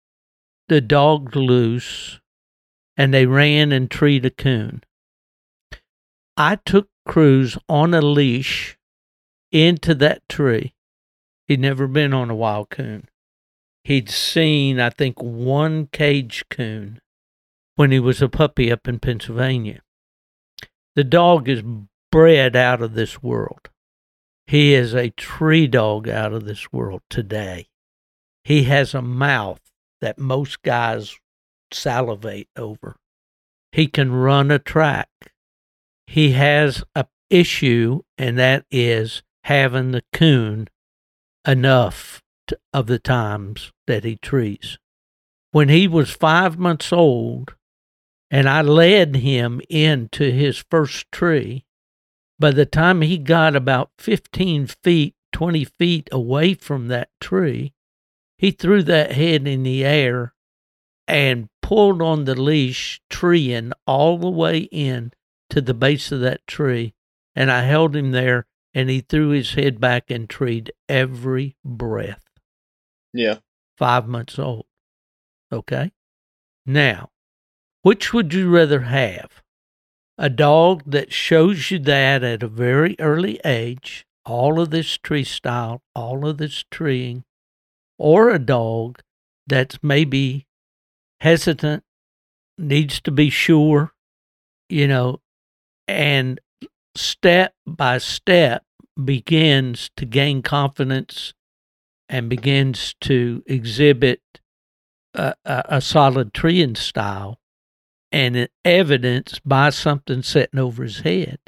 the dogs loose and they ran and treed a coon. I took Cruz on a leash into that tree. He'd never been on a wild coon. He'd seen, I think, one cage coon when he was a puppy up in Pennsylvania. The dog is bred out of this world. He is a tree dog out of this world today he has a mouth that most guys salivate over. He can run a track. He has a issue, and that is having the coon enough of the times that he trees. When he was five months old, and I led him into his first tree, by the time he got about 15 feet, 20 feet away from that tree, he threw that head in the air and pulled on the leash, treeing all the way in to the base of that tree. And I held him there, and he threw his head back and treed every breath. Yeah, Five months old. Okay? Now, which would you rather have? A dog that shows you that at a very early age, all of this tree style, all of this treeing, or a dog that's maybe hesitant, needs to be sure, you know, and step by step begins to gain confidence and begins to exhibit a, a, a solid treeing style and evidence by something sitting over his head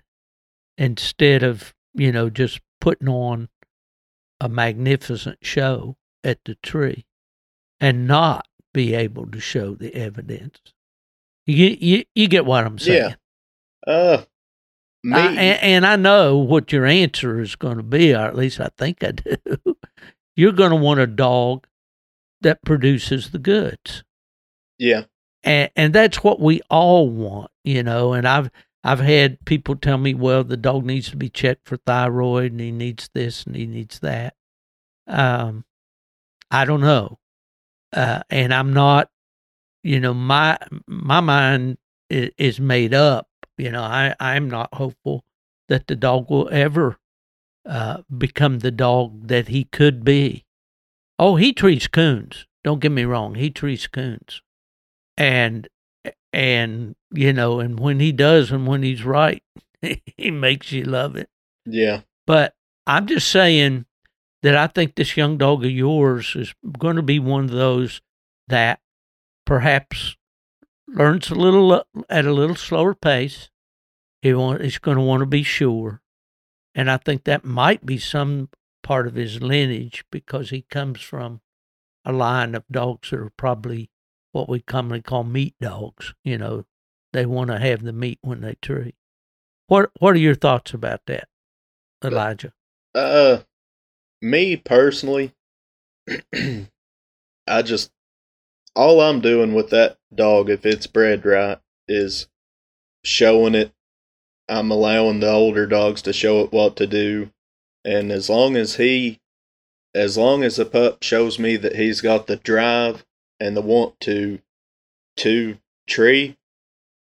instead of, you know, just putting on a magnificent show at the tree and not be able to show the evidence. You you, you get what I'm saying? Yeah. uh, me, I, and, and I know what your answer is going to be, or at least I think I do. You're going to want a dog that produces the goods, yeah, and and that's what we all want, you know. And I've I've had people tell me, well, the dog needs to be checked for thyroid, and he needs this, and he needs that. Um, I don't know, uh, and I'm not, you know, my my mind is, is made up. You know, I I'm not hopeful that the dog will ever uh, become the dog that he could be. Oh, he treats coons. Don't get me wrong, he treats coons, and and you know, and when he does, and when he's right, he makes you love it. yeah, But I'm just saying that I think this young dog of yours is going to be one of those that perhaps learns a little at a little slower pace. He want, he's going to want to be sure, and I think that might be some part of his lineage because he comes from a line of dogs that are probably what we commonly call meat dogs. You know, they want to have the meat when they tree. What What are your thoughts about that? Elijah? Uh, me personally, I just all I'm doing with that dog, if it's bred right, is showing it. I'm allowing the older dogs to show it what to do, and as long as he, as long as the pup shows me that he's got the drive and the want to, to tree,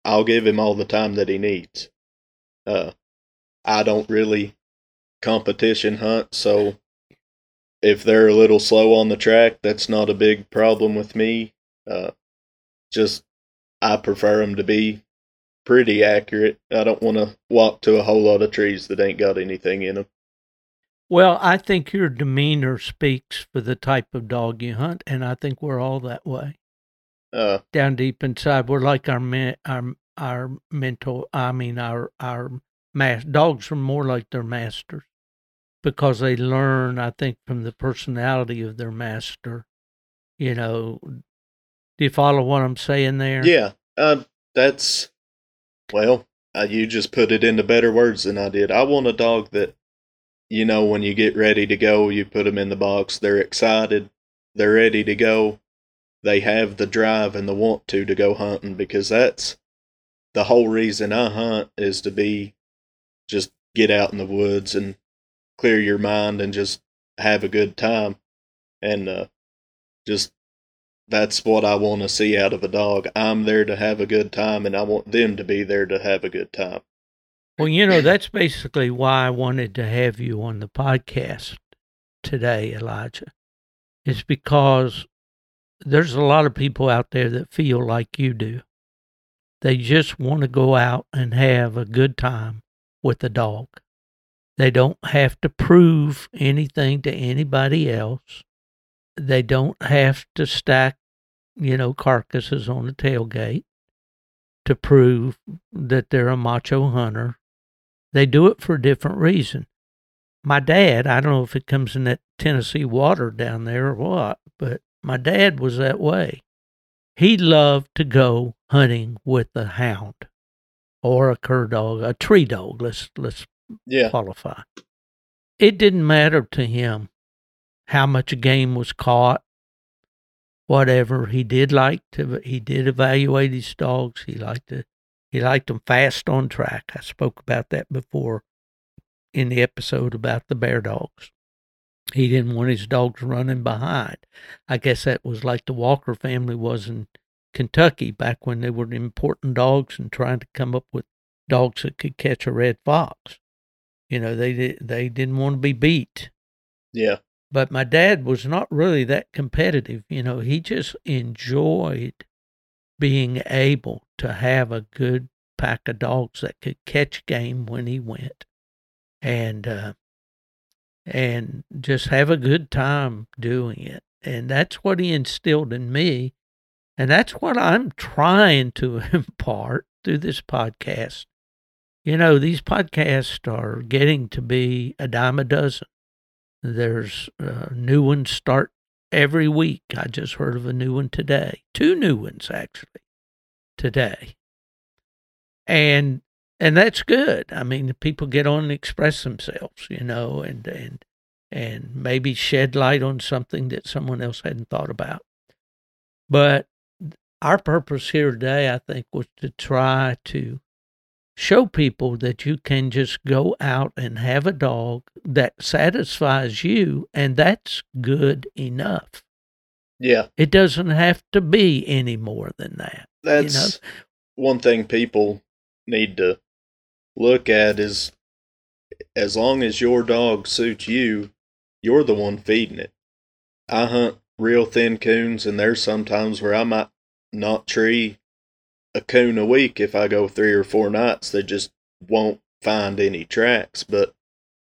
I'll give him all the time that he needs. Uh, I don't really competition hunt, so if they're a little slow on the track, that's not a big problem with me. Uh, just I prefer them to be pretty accurate. I don't want to walk to a whole lot of trees that ain't got anything in them. Well, I think your demeanor speaks for the type of dog you hunt, and I think we're all that way. Uh, Down deep inside, we're like our men, our our mental. I mean, our our mas- dogs are more like their masters because they learn. I think from the personality of their master. You know, do you follow what I'm saying there? yeah, uh, that's well, uh, you just put it into better words than I did. I want a dog that, you know, when you get ready to go, you put them in the box. They're excited. They're ready to go. They have the drive and the want to to go hunting because that's the whole reason I hunt is to be just get out in the woods and clear your mind and just have a good time. And uh, just that's what I want to see out of a dog. I'm there to have a good time and I want them to be there to have a good time. Well, you know, that's basically why I wanted to have you on the podcast today, Elijah. It's because there's a lot of people out there that feel like you do. They just want to go out and have a good time with a dog. They don't have to prove anything to anybody else. They don't have to stack, you know, carcasses on the tailgate to prove that they're a macho hunter. They do it for a different reason. My dad, I don't know if it comes in that Tennessee water down there or what, but my dad was that way. He loved to go hunting with a hound or a cur dog, a tree dog. Let's let's Yeah. qualify. It didn't matter to him how much game was caught, whatever. He did like to. He did evaluate his dogs. He liked to. He liked them fast on track. I spoke about that before in the episode about the bear dogs. He didn't want his dogs running behind. I guess that was like the Walker family was in Kentucky back when they were importing dogs and trying to come up with dogs that could catch a red fox. You know, they they didn't want to be beat. Yeah. But my dad was not really that competitive. You know, he just enjoyed being able to have a good pack of dogs that could catch game when he went. And uh and just have a good time doing it. And that's what he instilled in me. And that's what I'm trying to impart through this podcast. You know, these podcasts are getting to be a dime a dozen. There's uh, new ones start every week. I just heard of a new one today. Two new ones actually today. And and that's good. I mean, people get on and express themselves, you know, and and and maybe shed light on something that someone else hadn't thought about. But our purpose here today, I think, was to try to show people that you can just go out and have a dog that satisfies you, and that's good enough. Yeah. It doesn't have to be any more than that. That's one thing people need to look at is as long as your dog suits you, you're the one feeding it. I hunt real thin coons, and there's sometimes where I might not tree a coon a week if I go three or four nights. They just won't find any tracks. But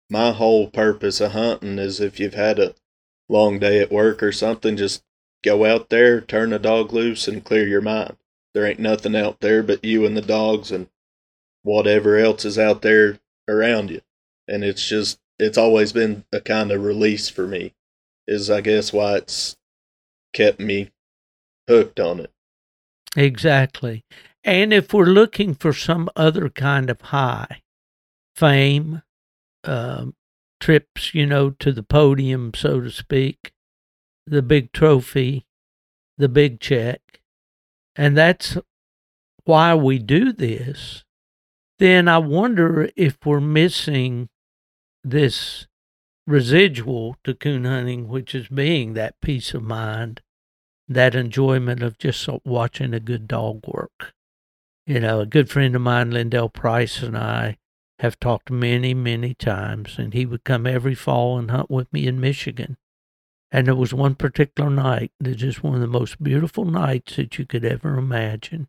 my whole purpose of hunting is if you've had a long day at work or something, just go out there, turn the dog loose, and clear your mind. There ain't nothing out there but you and the dogs and whatever else is out there around you. And it's just, it's always been a kind of release for me, is I guess why it's kept me hooked on it. Exactly. And if we're looking for some other kind of high, fame, um, trips, you know, to the podium, so to speak, the big trophy, the big check. And that's why we do this. Then I wonder if we're missing this residual to coon hunting, which is being that peace of mind, that enjoyment of just watching a good dog work. You know, a good friend of mine, Lindell Price, and I have talked many, many times, and he would come every fall and hunt with me in Michigan. And there was one particular night that just one of the most beautiful nights that you could ever imagine.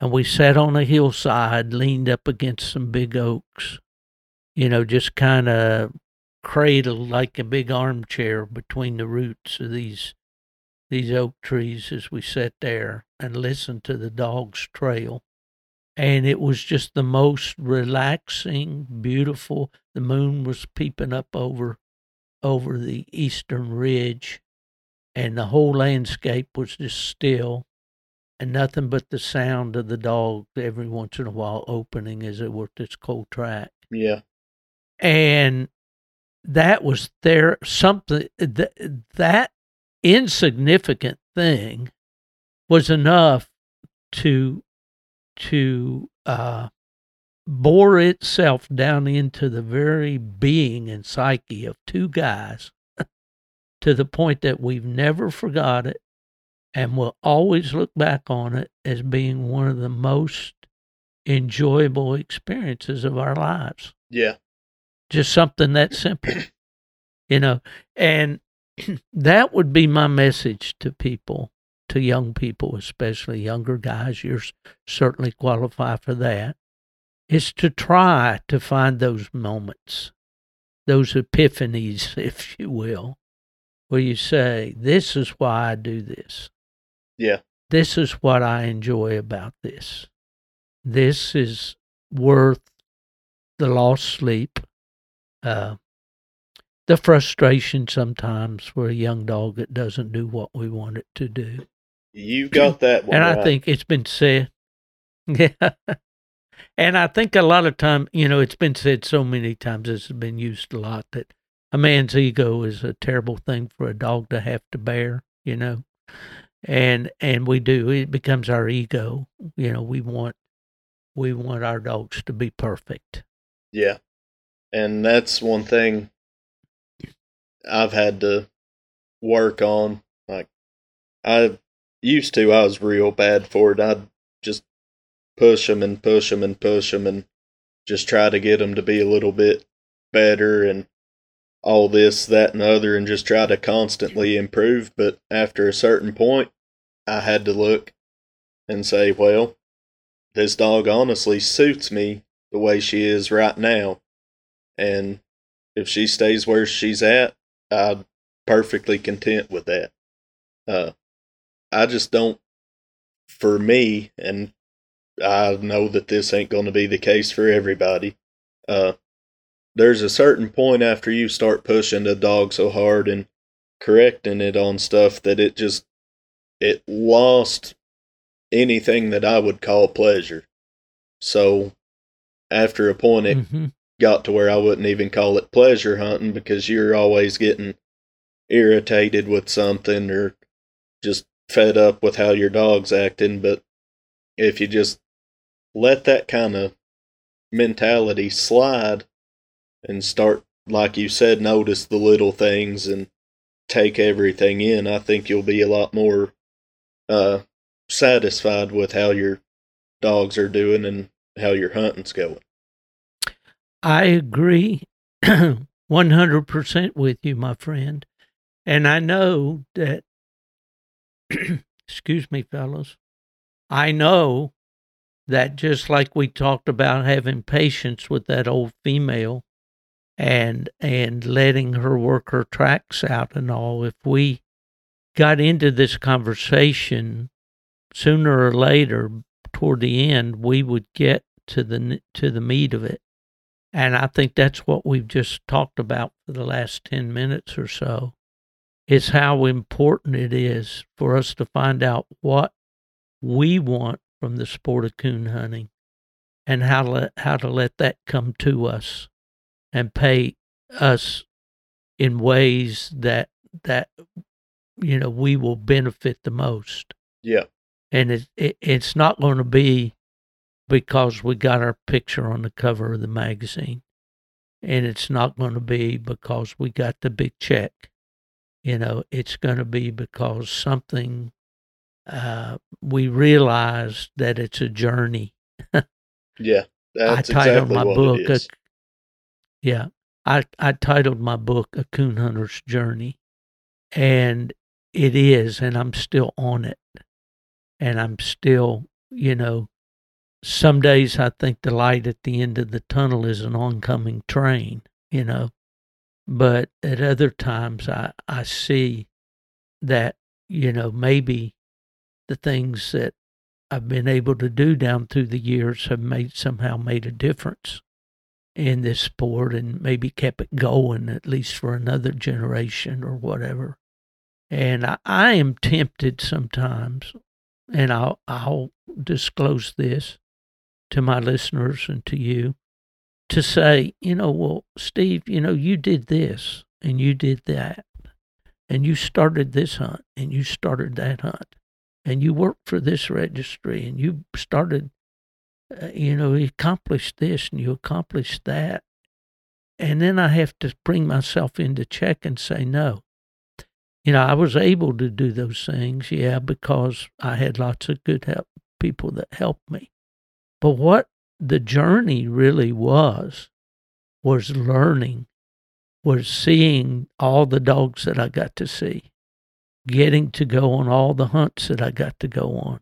And we sat on a hillside, leaned up against some big oaks, you know, just kind of cradled like a big armchair between the roots of these these oak trees as we sat there and listened to the dogs trail and it was just the most relaxing beautiful the moon was peeping up over over the eastern ridge and the whole landscape was just still and nothing but the sound of the dog every once in a while opening as it worked its cold track Yeah. and that was there something that that insignificant thing was enough to to uh, bore itself down into the very being and psyche of two guys to the point that we've never forgot it and will always look back on it as being one of the most enjoyable experiences of our lives. Yeah. Just something that simple, you know. And that would be my message to people, to young people, especially younger guys. You're certainly qualified for that. Is to try to find those moments, those epiphanies, if you will, where you say, This is why I do this. Yeah. This is what I enjoy about this. This is worth the lost sleep, uh, the frustration sometimes for a young dog that doesn't do what we want it to do. You've got that one. and I think it's been said. Yeah. And I think a lot of time, you know, it's been said so many times, it's been used a lot that a man's ego is a terrible thing for a dog to have to bear, you know. And and we do. It becomes our ego. You know, we want we want our dogs to be perfect. Yeah. And that's one thing I've had to work on. Like, I used to, I was real bad for it. I'd just push them and push them and push them and just try to get them to be a little bit better and all this, that, and the other, and just try to constantly improve. But after a certain point, I had to look and say, well, this dog honestly suits me the way she is right now. And if she stays where she's at, I'm perfectly content with that. Uh, I just don't, for me, and I know that this ain't going to be the case for everybody. Uh, there's a certain point after you start pushing the dog so hard and correcting it on stuff that it just it lost anything that I would call pleasure. So after a point, it hmm got to where I wouldn't even call it pleasure hunting because you're always getting irritated with something or just fed up with how your dog's acting. But if you just let that kind of mentality slide and start, like you said, notice the little things and take everything in, I think you'll be a lot more uh, satisfied with how your dogs are doing and how your hunting's going. I agree 100% with you, my friend. And I know that, excuse me, fellows, I know that just like we talked about having patience with that old female and and letting her work her tracks out and all if we got into this conversation sooner or later toward the end we would get to the to the meat of it and I think that's what we've just talked about for the last 10 minutes or so is how important it is for us to find out what we want from the sport of coon hunting and how to let, how to let that come to us and pay us in ways that that you know we will benefit the most Yeah. and it, it it's not going to be because we got our picture on the cover of the magazine and it's not going to be because we got the big check you know it's going to be because something uh, we realized that it's a journey Yeah. That's I titled exactly my book. A, yeah, I I titled my book "A Coon Hunter's Journey," and it is, and I'm still on it, and I'm still, you know, some days I think the light at the end of the tunnel is an oncoming train, you know, but at other times I I see that you know maybe the things that I've been able to do down through the years have made somehow made a difference in this sport and maybe kept it going at least for another generation or whatever. And I, I am tempted sometimes, and I'll I'll disclose this to my listeners and to you, to say, you know, well, Steve, you know, you did this and you did that, and you started this hunt and you started that hunt and you worked for this registry and you started uh, you know you accomplished this and you accomplished that. And then i have to bring myself into check and say no. You know i was able to do those things yeah because i had lots of good help people that helped me but what the journey really was was learning was seeing all the dogs that i got to see getting to go on all the hunts that I got to go on,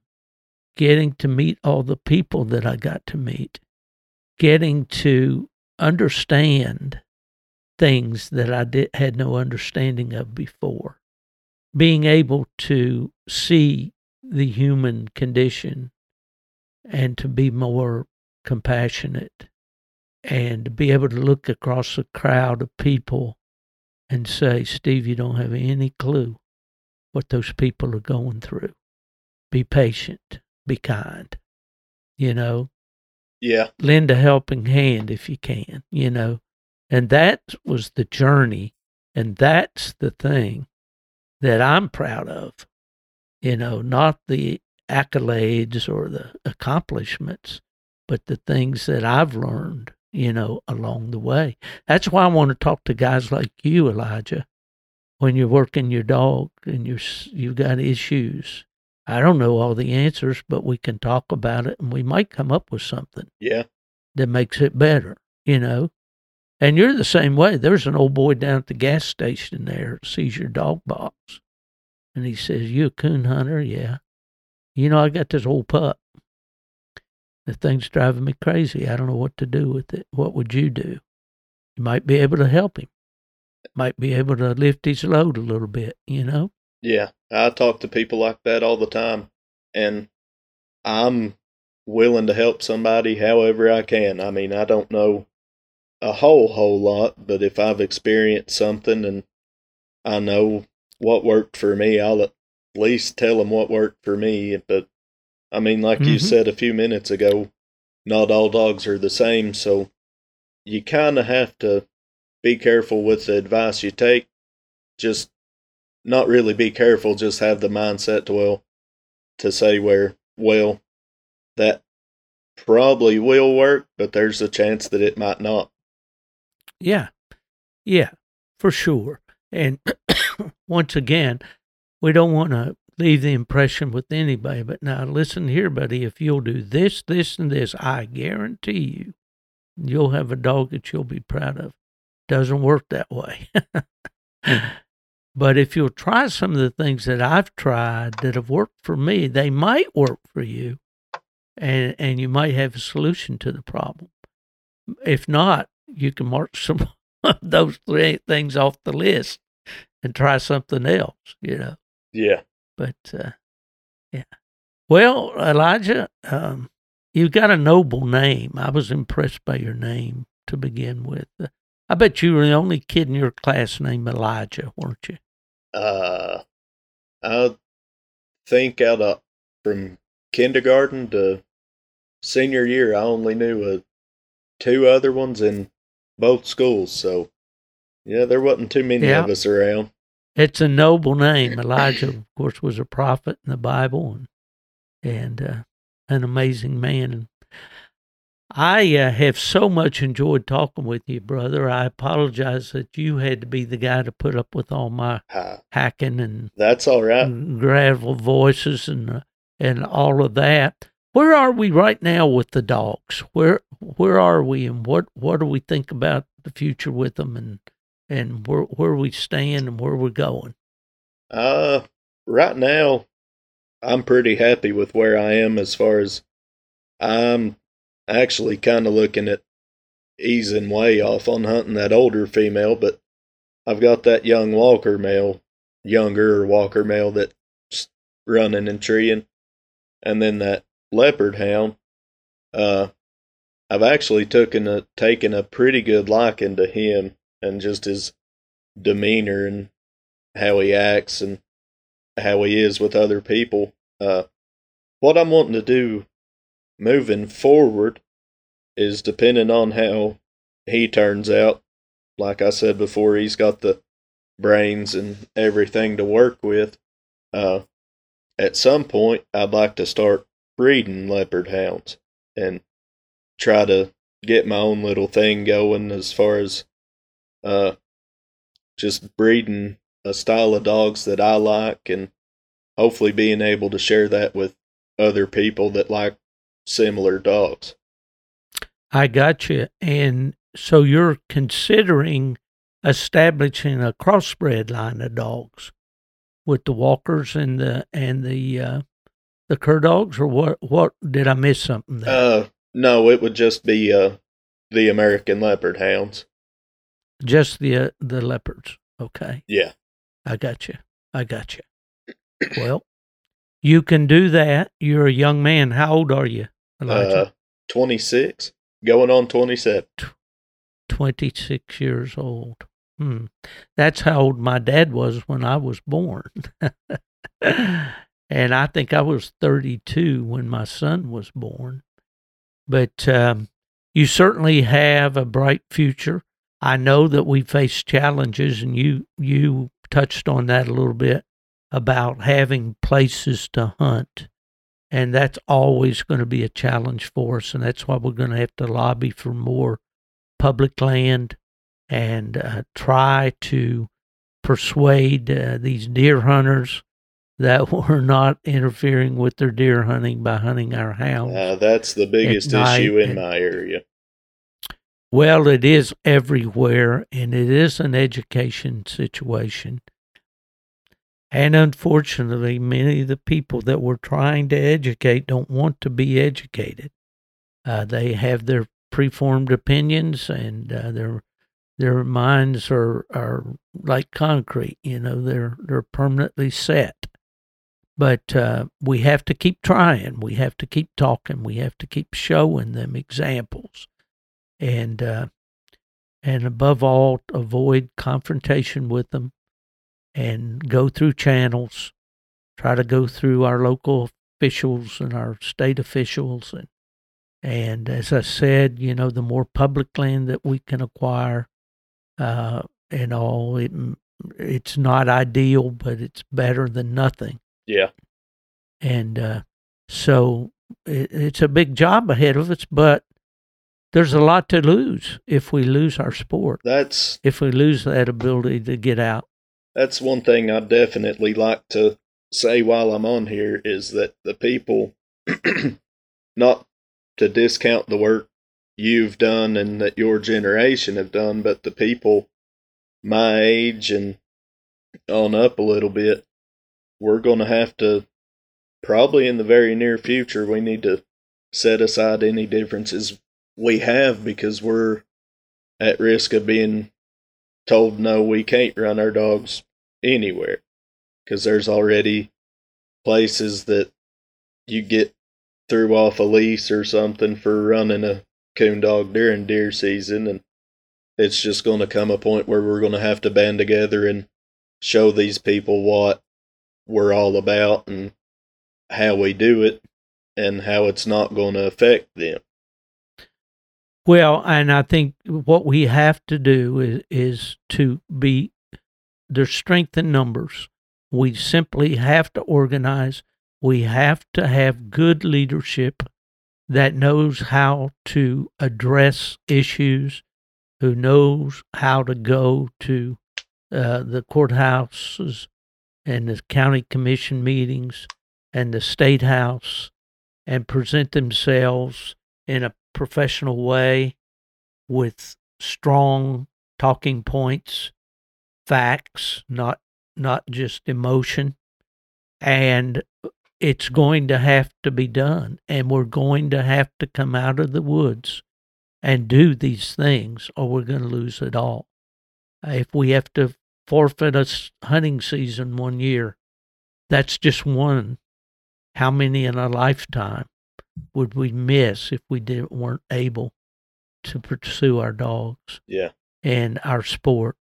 getting to meet all the people that I got to meet, getting to understand things that I did, had no understanding of before, being able to see the human condition and to be more compassionate and to be able to look across a crowd of people and say, Steve, you don't have any clue what those people are going through. Be patient, be kind, you know, Yeah. lend a helping hand if you can, you know. And that was the journey. And that's the thing that I'm proud of, you know, not the accolades or the accomplishments, but the things that I've learned, you know, along the way. That's why I want to talk to guys like you, Elijah, when you're working your dog and you're you've got issues. I don't know all the answers, but we can talk about it and we might come up with something Yeah. that makes it better, you know. And you're the same way. There's an old boy down at the gas station there sees your dog box. And he says, You a coon hunter? Yeah. You know, I got this old pup. The thing's driving me crazy. I don't know what to do with it. What would you do? You might be able to help him. Might be able to lift his load a little bit, you know? Yeah. I talk to people like that all the time. And I'm willing to help somebody however I can. I mean, I don't know a whole, whole lot, but if I've experienced something and I know what worked for me, I'll least tell them what worked for me. But I mean, like you Mhm. said a few minutes ago, not all dogs are the same. So you kind of have to be careful with the advice you take. Just not really be careful, just have the mindset to, well, to say where, well, that probably will work, but there's a chance that it might not. Yeah. Yeah, for sure. And once again, we don't want to leave the impression with anybody, but now listen here, buddy, if you'll do this, this, and this, I guarantee you, you'll have a dog that you'll be proud of. Doesn't work that way. but if you'll try some of the things that I've tried that have worked for me, they might work for you. And and you might have a solution to the problem. If not, you can mark some of those three things off the list and try something else, you know. Yeah. But uh, yeah. Well, Elijah, um, you've got a noble name. I was impressed by your name to begin with. Uh, I bet you were the only kid in your class named Elijah, weren't you? Uh, I think out of from kindergarten to senior year, I only knew uh, two other ones, in both schools. So, yeah, there wasn't too many Yeah. of us around. It's a noble name. Elijah, of course, was a prophet in the Bible and and uh, an amazing man. I uh, have so much enjoyed talking with you, brother. I apologize that you had to be the guy to put up with all my hacking and that's all right. gravel voices and uh, and all of that. Where are we right now with the dogs? Where where are we, and what what do we think about the future with them, and and where where we stand and where we're going? Uh, right now, I'm pretty happy with where I am as far as I'm actually kind of looking at easing way off on hunting that older female, but I've got that young Walker male, younger Walker male that's running and treeing, and then that leopard hound. Uh, I've actually taken a taken a pretty good liking to him and just his demeanor and how he acts and how he is with other people. Uh, what I'm wanting to do moving forward is depending on how he turns out. Like I said before, he's got the brains and everything to work with. Uh, at some point, I'd like to start breeding leopard hounds and try to get my own little thing going as far as uh, just breeding a style of dogs that I like and hopefully being able to share that with other people that like similar dogs. I got you. And so you're considering establishing a crossbred line of dogs with the walkers and the and the uh, the cur dogs, or what? What did I miss something there? Uh no, it would just be uh the American leopard hounds. Just the uh, the leopards. Okay, Yeah. I got you. I got you. Well, you can do that. You're a young man. How old are you, Elijah? Uh 26 going on 27. 26 years old. Hmm. That's how old my dad was when I was born. and I think I was 32 when my son was born. But um, you certainly have a bright future. I know that we face challenges, and you you touched on that a little bit about having places to hunt. And that's always going to be a challenge for us. And that's why we're going to have to lobby for more public land and uh, try to persuade uh, these deer hunters that we're not interfering with their deer hunting by hunting our hounds. Uh, that's the biggest issue in and- my area. Well, it is everywhere, and it is an education situation. And unfortunately, many of the people that we're trying to educate don't want to be educated. Uh, they have their preformed opinions, and uh, their their minds are are like concrete. You know, they're they're permanently set. But uh, we have to keep trying. We have to keep talking. We have to keep showing them examples and uh, and above all, avoid confrontation with them, and go through channels. Try to go through our local officials and our state officials, and and as I said, you know, the more public land that we can acquire, uh, and all, it it's not ideal, but it's better than nothing Yeah. and uh, so it, it's a big job ahead of us. But there's a lot to lose if we lose our sport, That's if we lose that ability to get out. that's one thing I definitely like to say while I'm on here is that the people, not to discount the work you've done and that your generation have done, but the people my age and on up a little bit, we're going to have to probably in the very near future, we need to set aside any differences we have because we're at risk of being told no, we can't run our dogs anywhere. Because there's already places that you get threw off a lease or something for running a coon dog during deer season and it's just going to come a point where we're going to have to band together and show these people what we're all about and how we do it and how it's not going to affect them Well, and I think what we have to do is, is to be there's strength in numbers. We simply have to organize. We have to have good leadership that knows how to address issues, who knows how to go to uh, the courthouses and the county commission meetings and the state house and present themselves in a professional way with strong talking points, facts, not not just emotion. And it's going to have to be done. And we're going to have to come out of the woods and do these things, or we're going to lose it all. If we have to forfeit a hunting season one year, that's just one. How many in a lifetime would we miss if we didn't weren't able to pursue our dogs? Yeah. And our sport.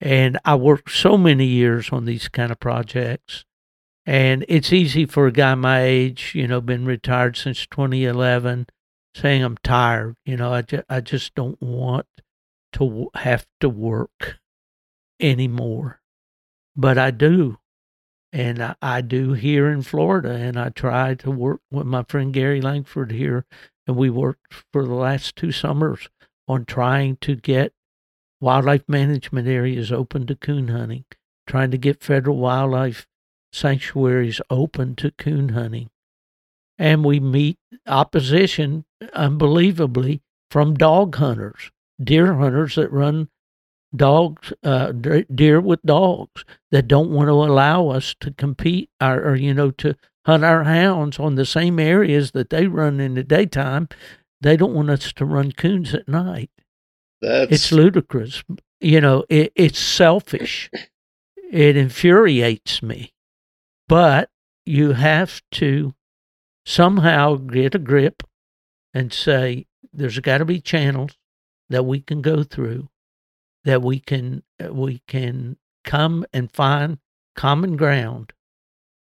And I worked so many years on these kind of projects. And it's easy for a guy my age, you know, been retired since 2011, saying I'm tired. You know, I, ju- I just don't want to w- have to work anymore. But I do. And I, I do here in Florida. And I try to work with my friend Gary Langford here. And we worked for the last two summers on trying to get wildlife management areas open to coon hunting, trying to get federal wildlife sanctuaries open to coon hunting. And we meet opposition, unbelievably, from dog hunters, deer hunters that run dogs, uh, deer with dogs that don't want to allow us to compete or, or, you know, to hunt our hounds on the same areas that they run in the daytime. They don't want us to run coons at night. That's It's ludicrous. You know, it, it's selfish. It infuriates me. But you have to somehow get a grip and say, there's got to be channels that we can go through, that we can we can come and find common ground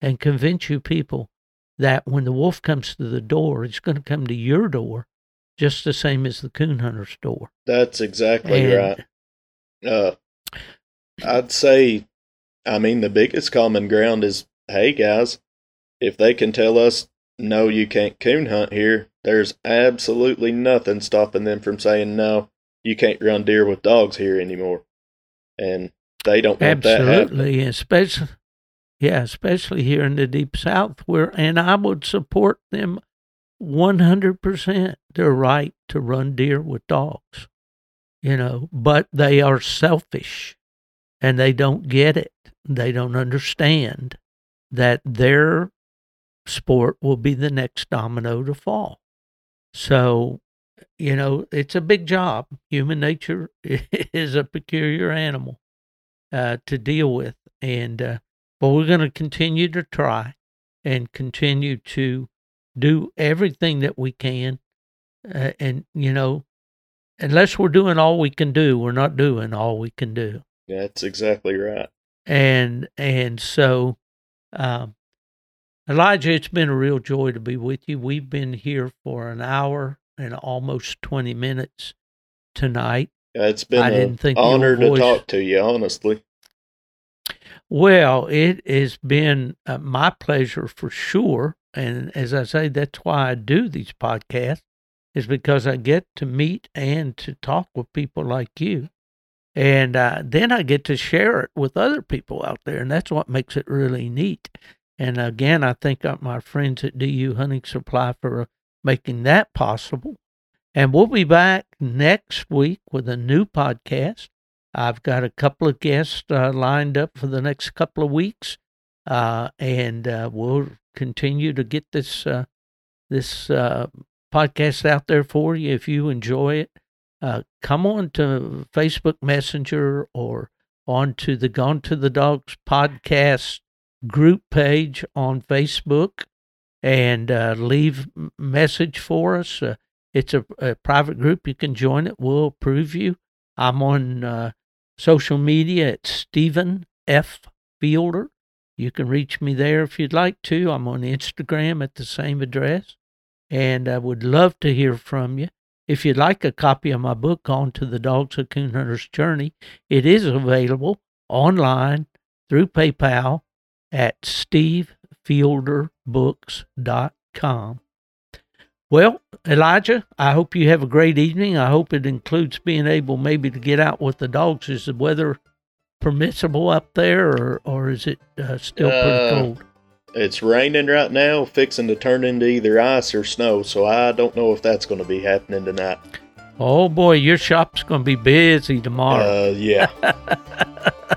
and convince you people that when the wolf comes to the door, it's going to come to your door just the same as the coon hunter's door. that's exactly And- right. Uh, I'd say, I mean, the biggest common ground is, hey guys, if they can tell us no, you can't coon hunt here, there's absolutely nothing stopping them from saying no, you can't run deer with dogs here anymore, and they don't want that. Absolutely, especially yeah, especially here in the deep south where and I would support them 100% their right to run deer with dogs. You know, but they are selfish and they don't get it. They don't understand that their sport will be the next domino to fall. So, you know, it's a big job. Human nature is a peculiar animal uh, to deal with, and uh, but we're going to continue to try and continue to do everything that we can, uh, and you know, unless we're doing all we can do, we're not doing all we can do That's exactly right. and and so um elijah it's been a real joy to be with you we've been here for an hour and almost 20 minutes tonight It's been I an didn't think your honor to voice- talk to you, honestly. well it has been uh, my pleasure for sure and as i say that's why i do these podcasts is because i get to meet and to talk with people like you and uh, then I get to share it with other people out there, and that's what makes it really neat. And again, I thank my friends at DU Hunting Supply for uh, making that possible. And we'll be back next week with a new podcast. I've got a couple of guests uh, lined up for the next couple of weeks, uh, and uh, we'll continue to get this uh, this uh, podcast out there for you if you enjoy it uh, come on to Facebook Messenger or onto the Gone to the Dogs podcast group page on Facebook and uh, leave message for us. Uh, it's a, a private group. You can join it. We'll approve you. I'm on uh, social media at Stephen F. Fielder. You can reach me there if you'd like to. I'm on Instagram at the same address. And I would love to hear from you. If you'd like a copy of my book, Gone to the Dogs of Coon Hunter's Journey, it is available online through PayPal at stevefielderbooks.com. Well, Elijah, I hope you have a great evening. I hope it includes being able maybe to get out with the dogs. Is the weather permissible up there, or, or is it uh, still pretty Uh, cold? It's raining right now, fixing to turn into either ice or snow, so I don't know if that's going to be happening tonight. Oh boy, your shop's going to be busy tomorrow. Uh, yeah.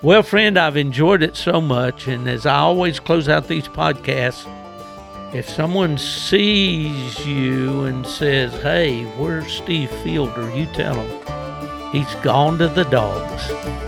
Well, friend, I've enjoyed it so much. And as I always close out these podcasts, if someone sees you and says, Hey, where's Steve Fielder? You tell them he's gone to the dogs.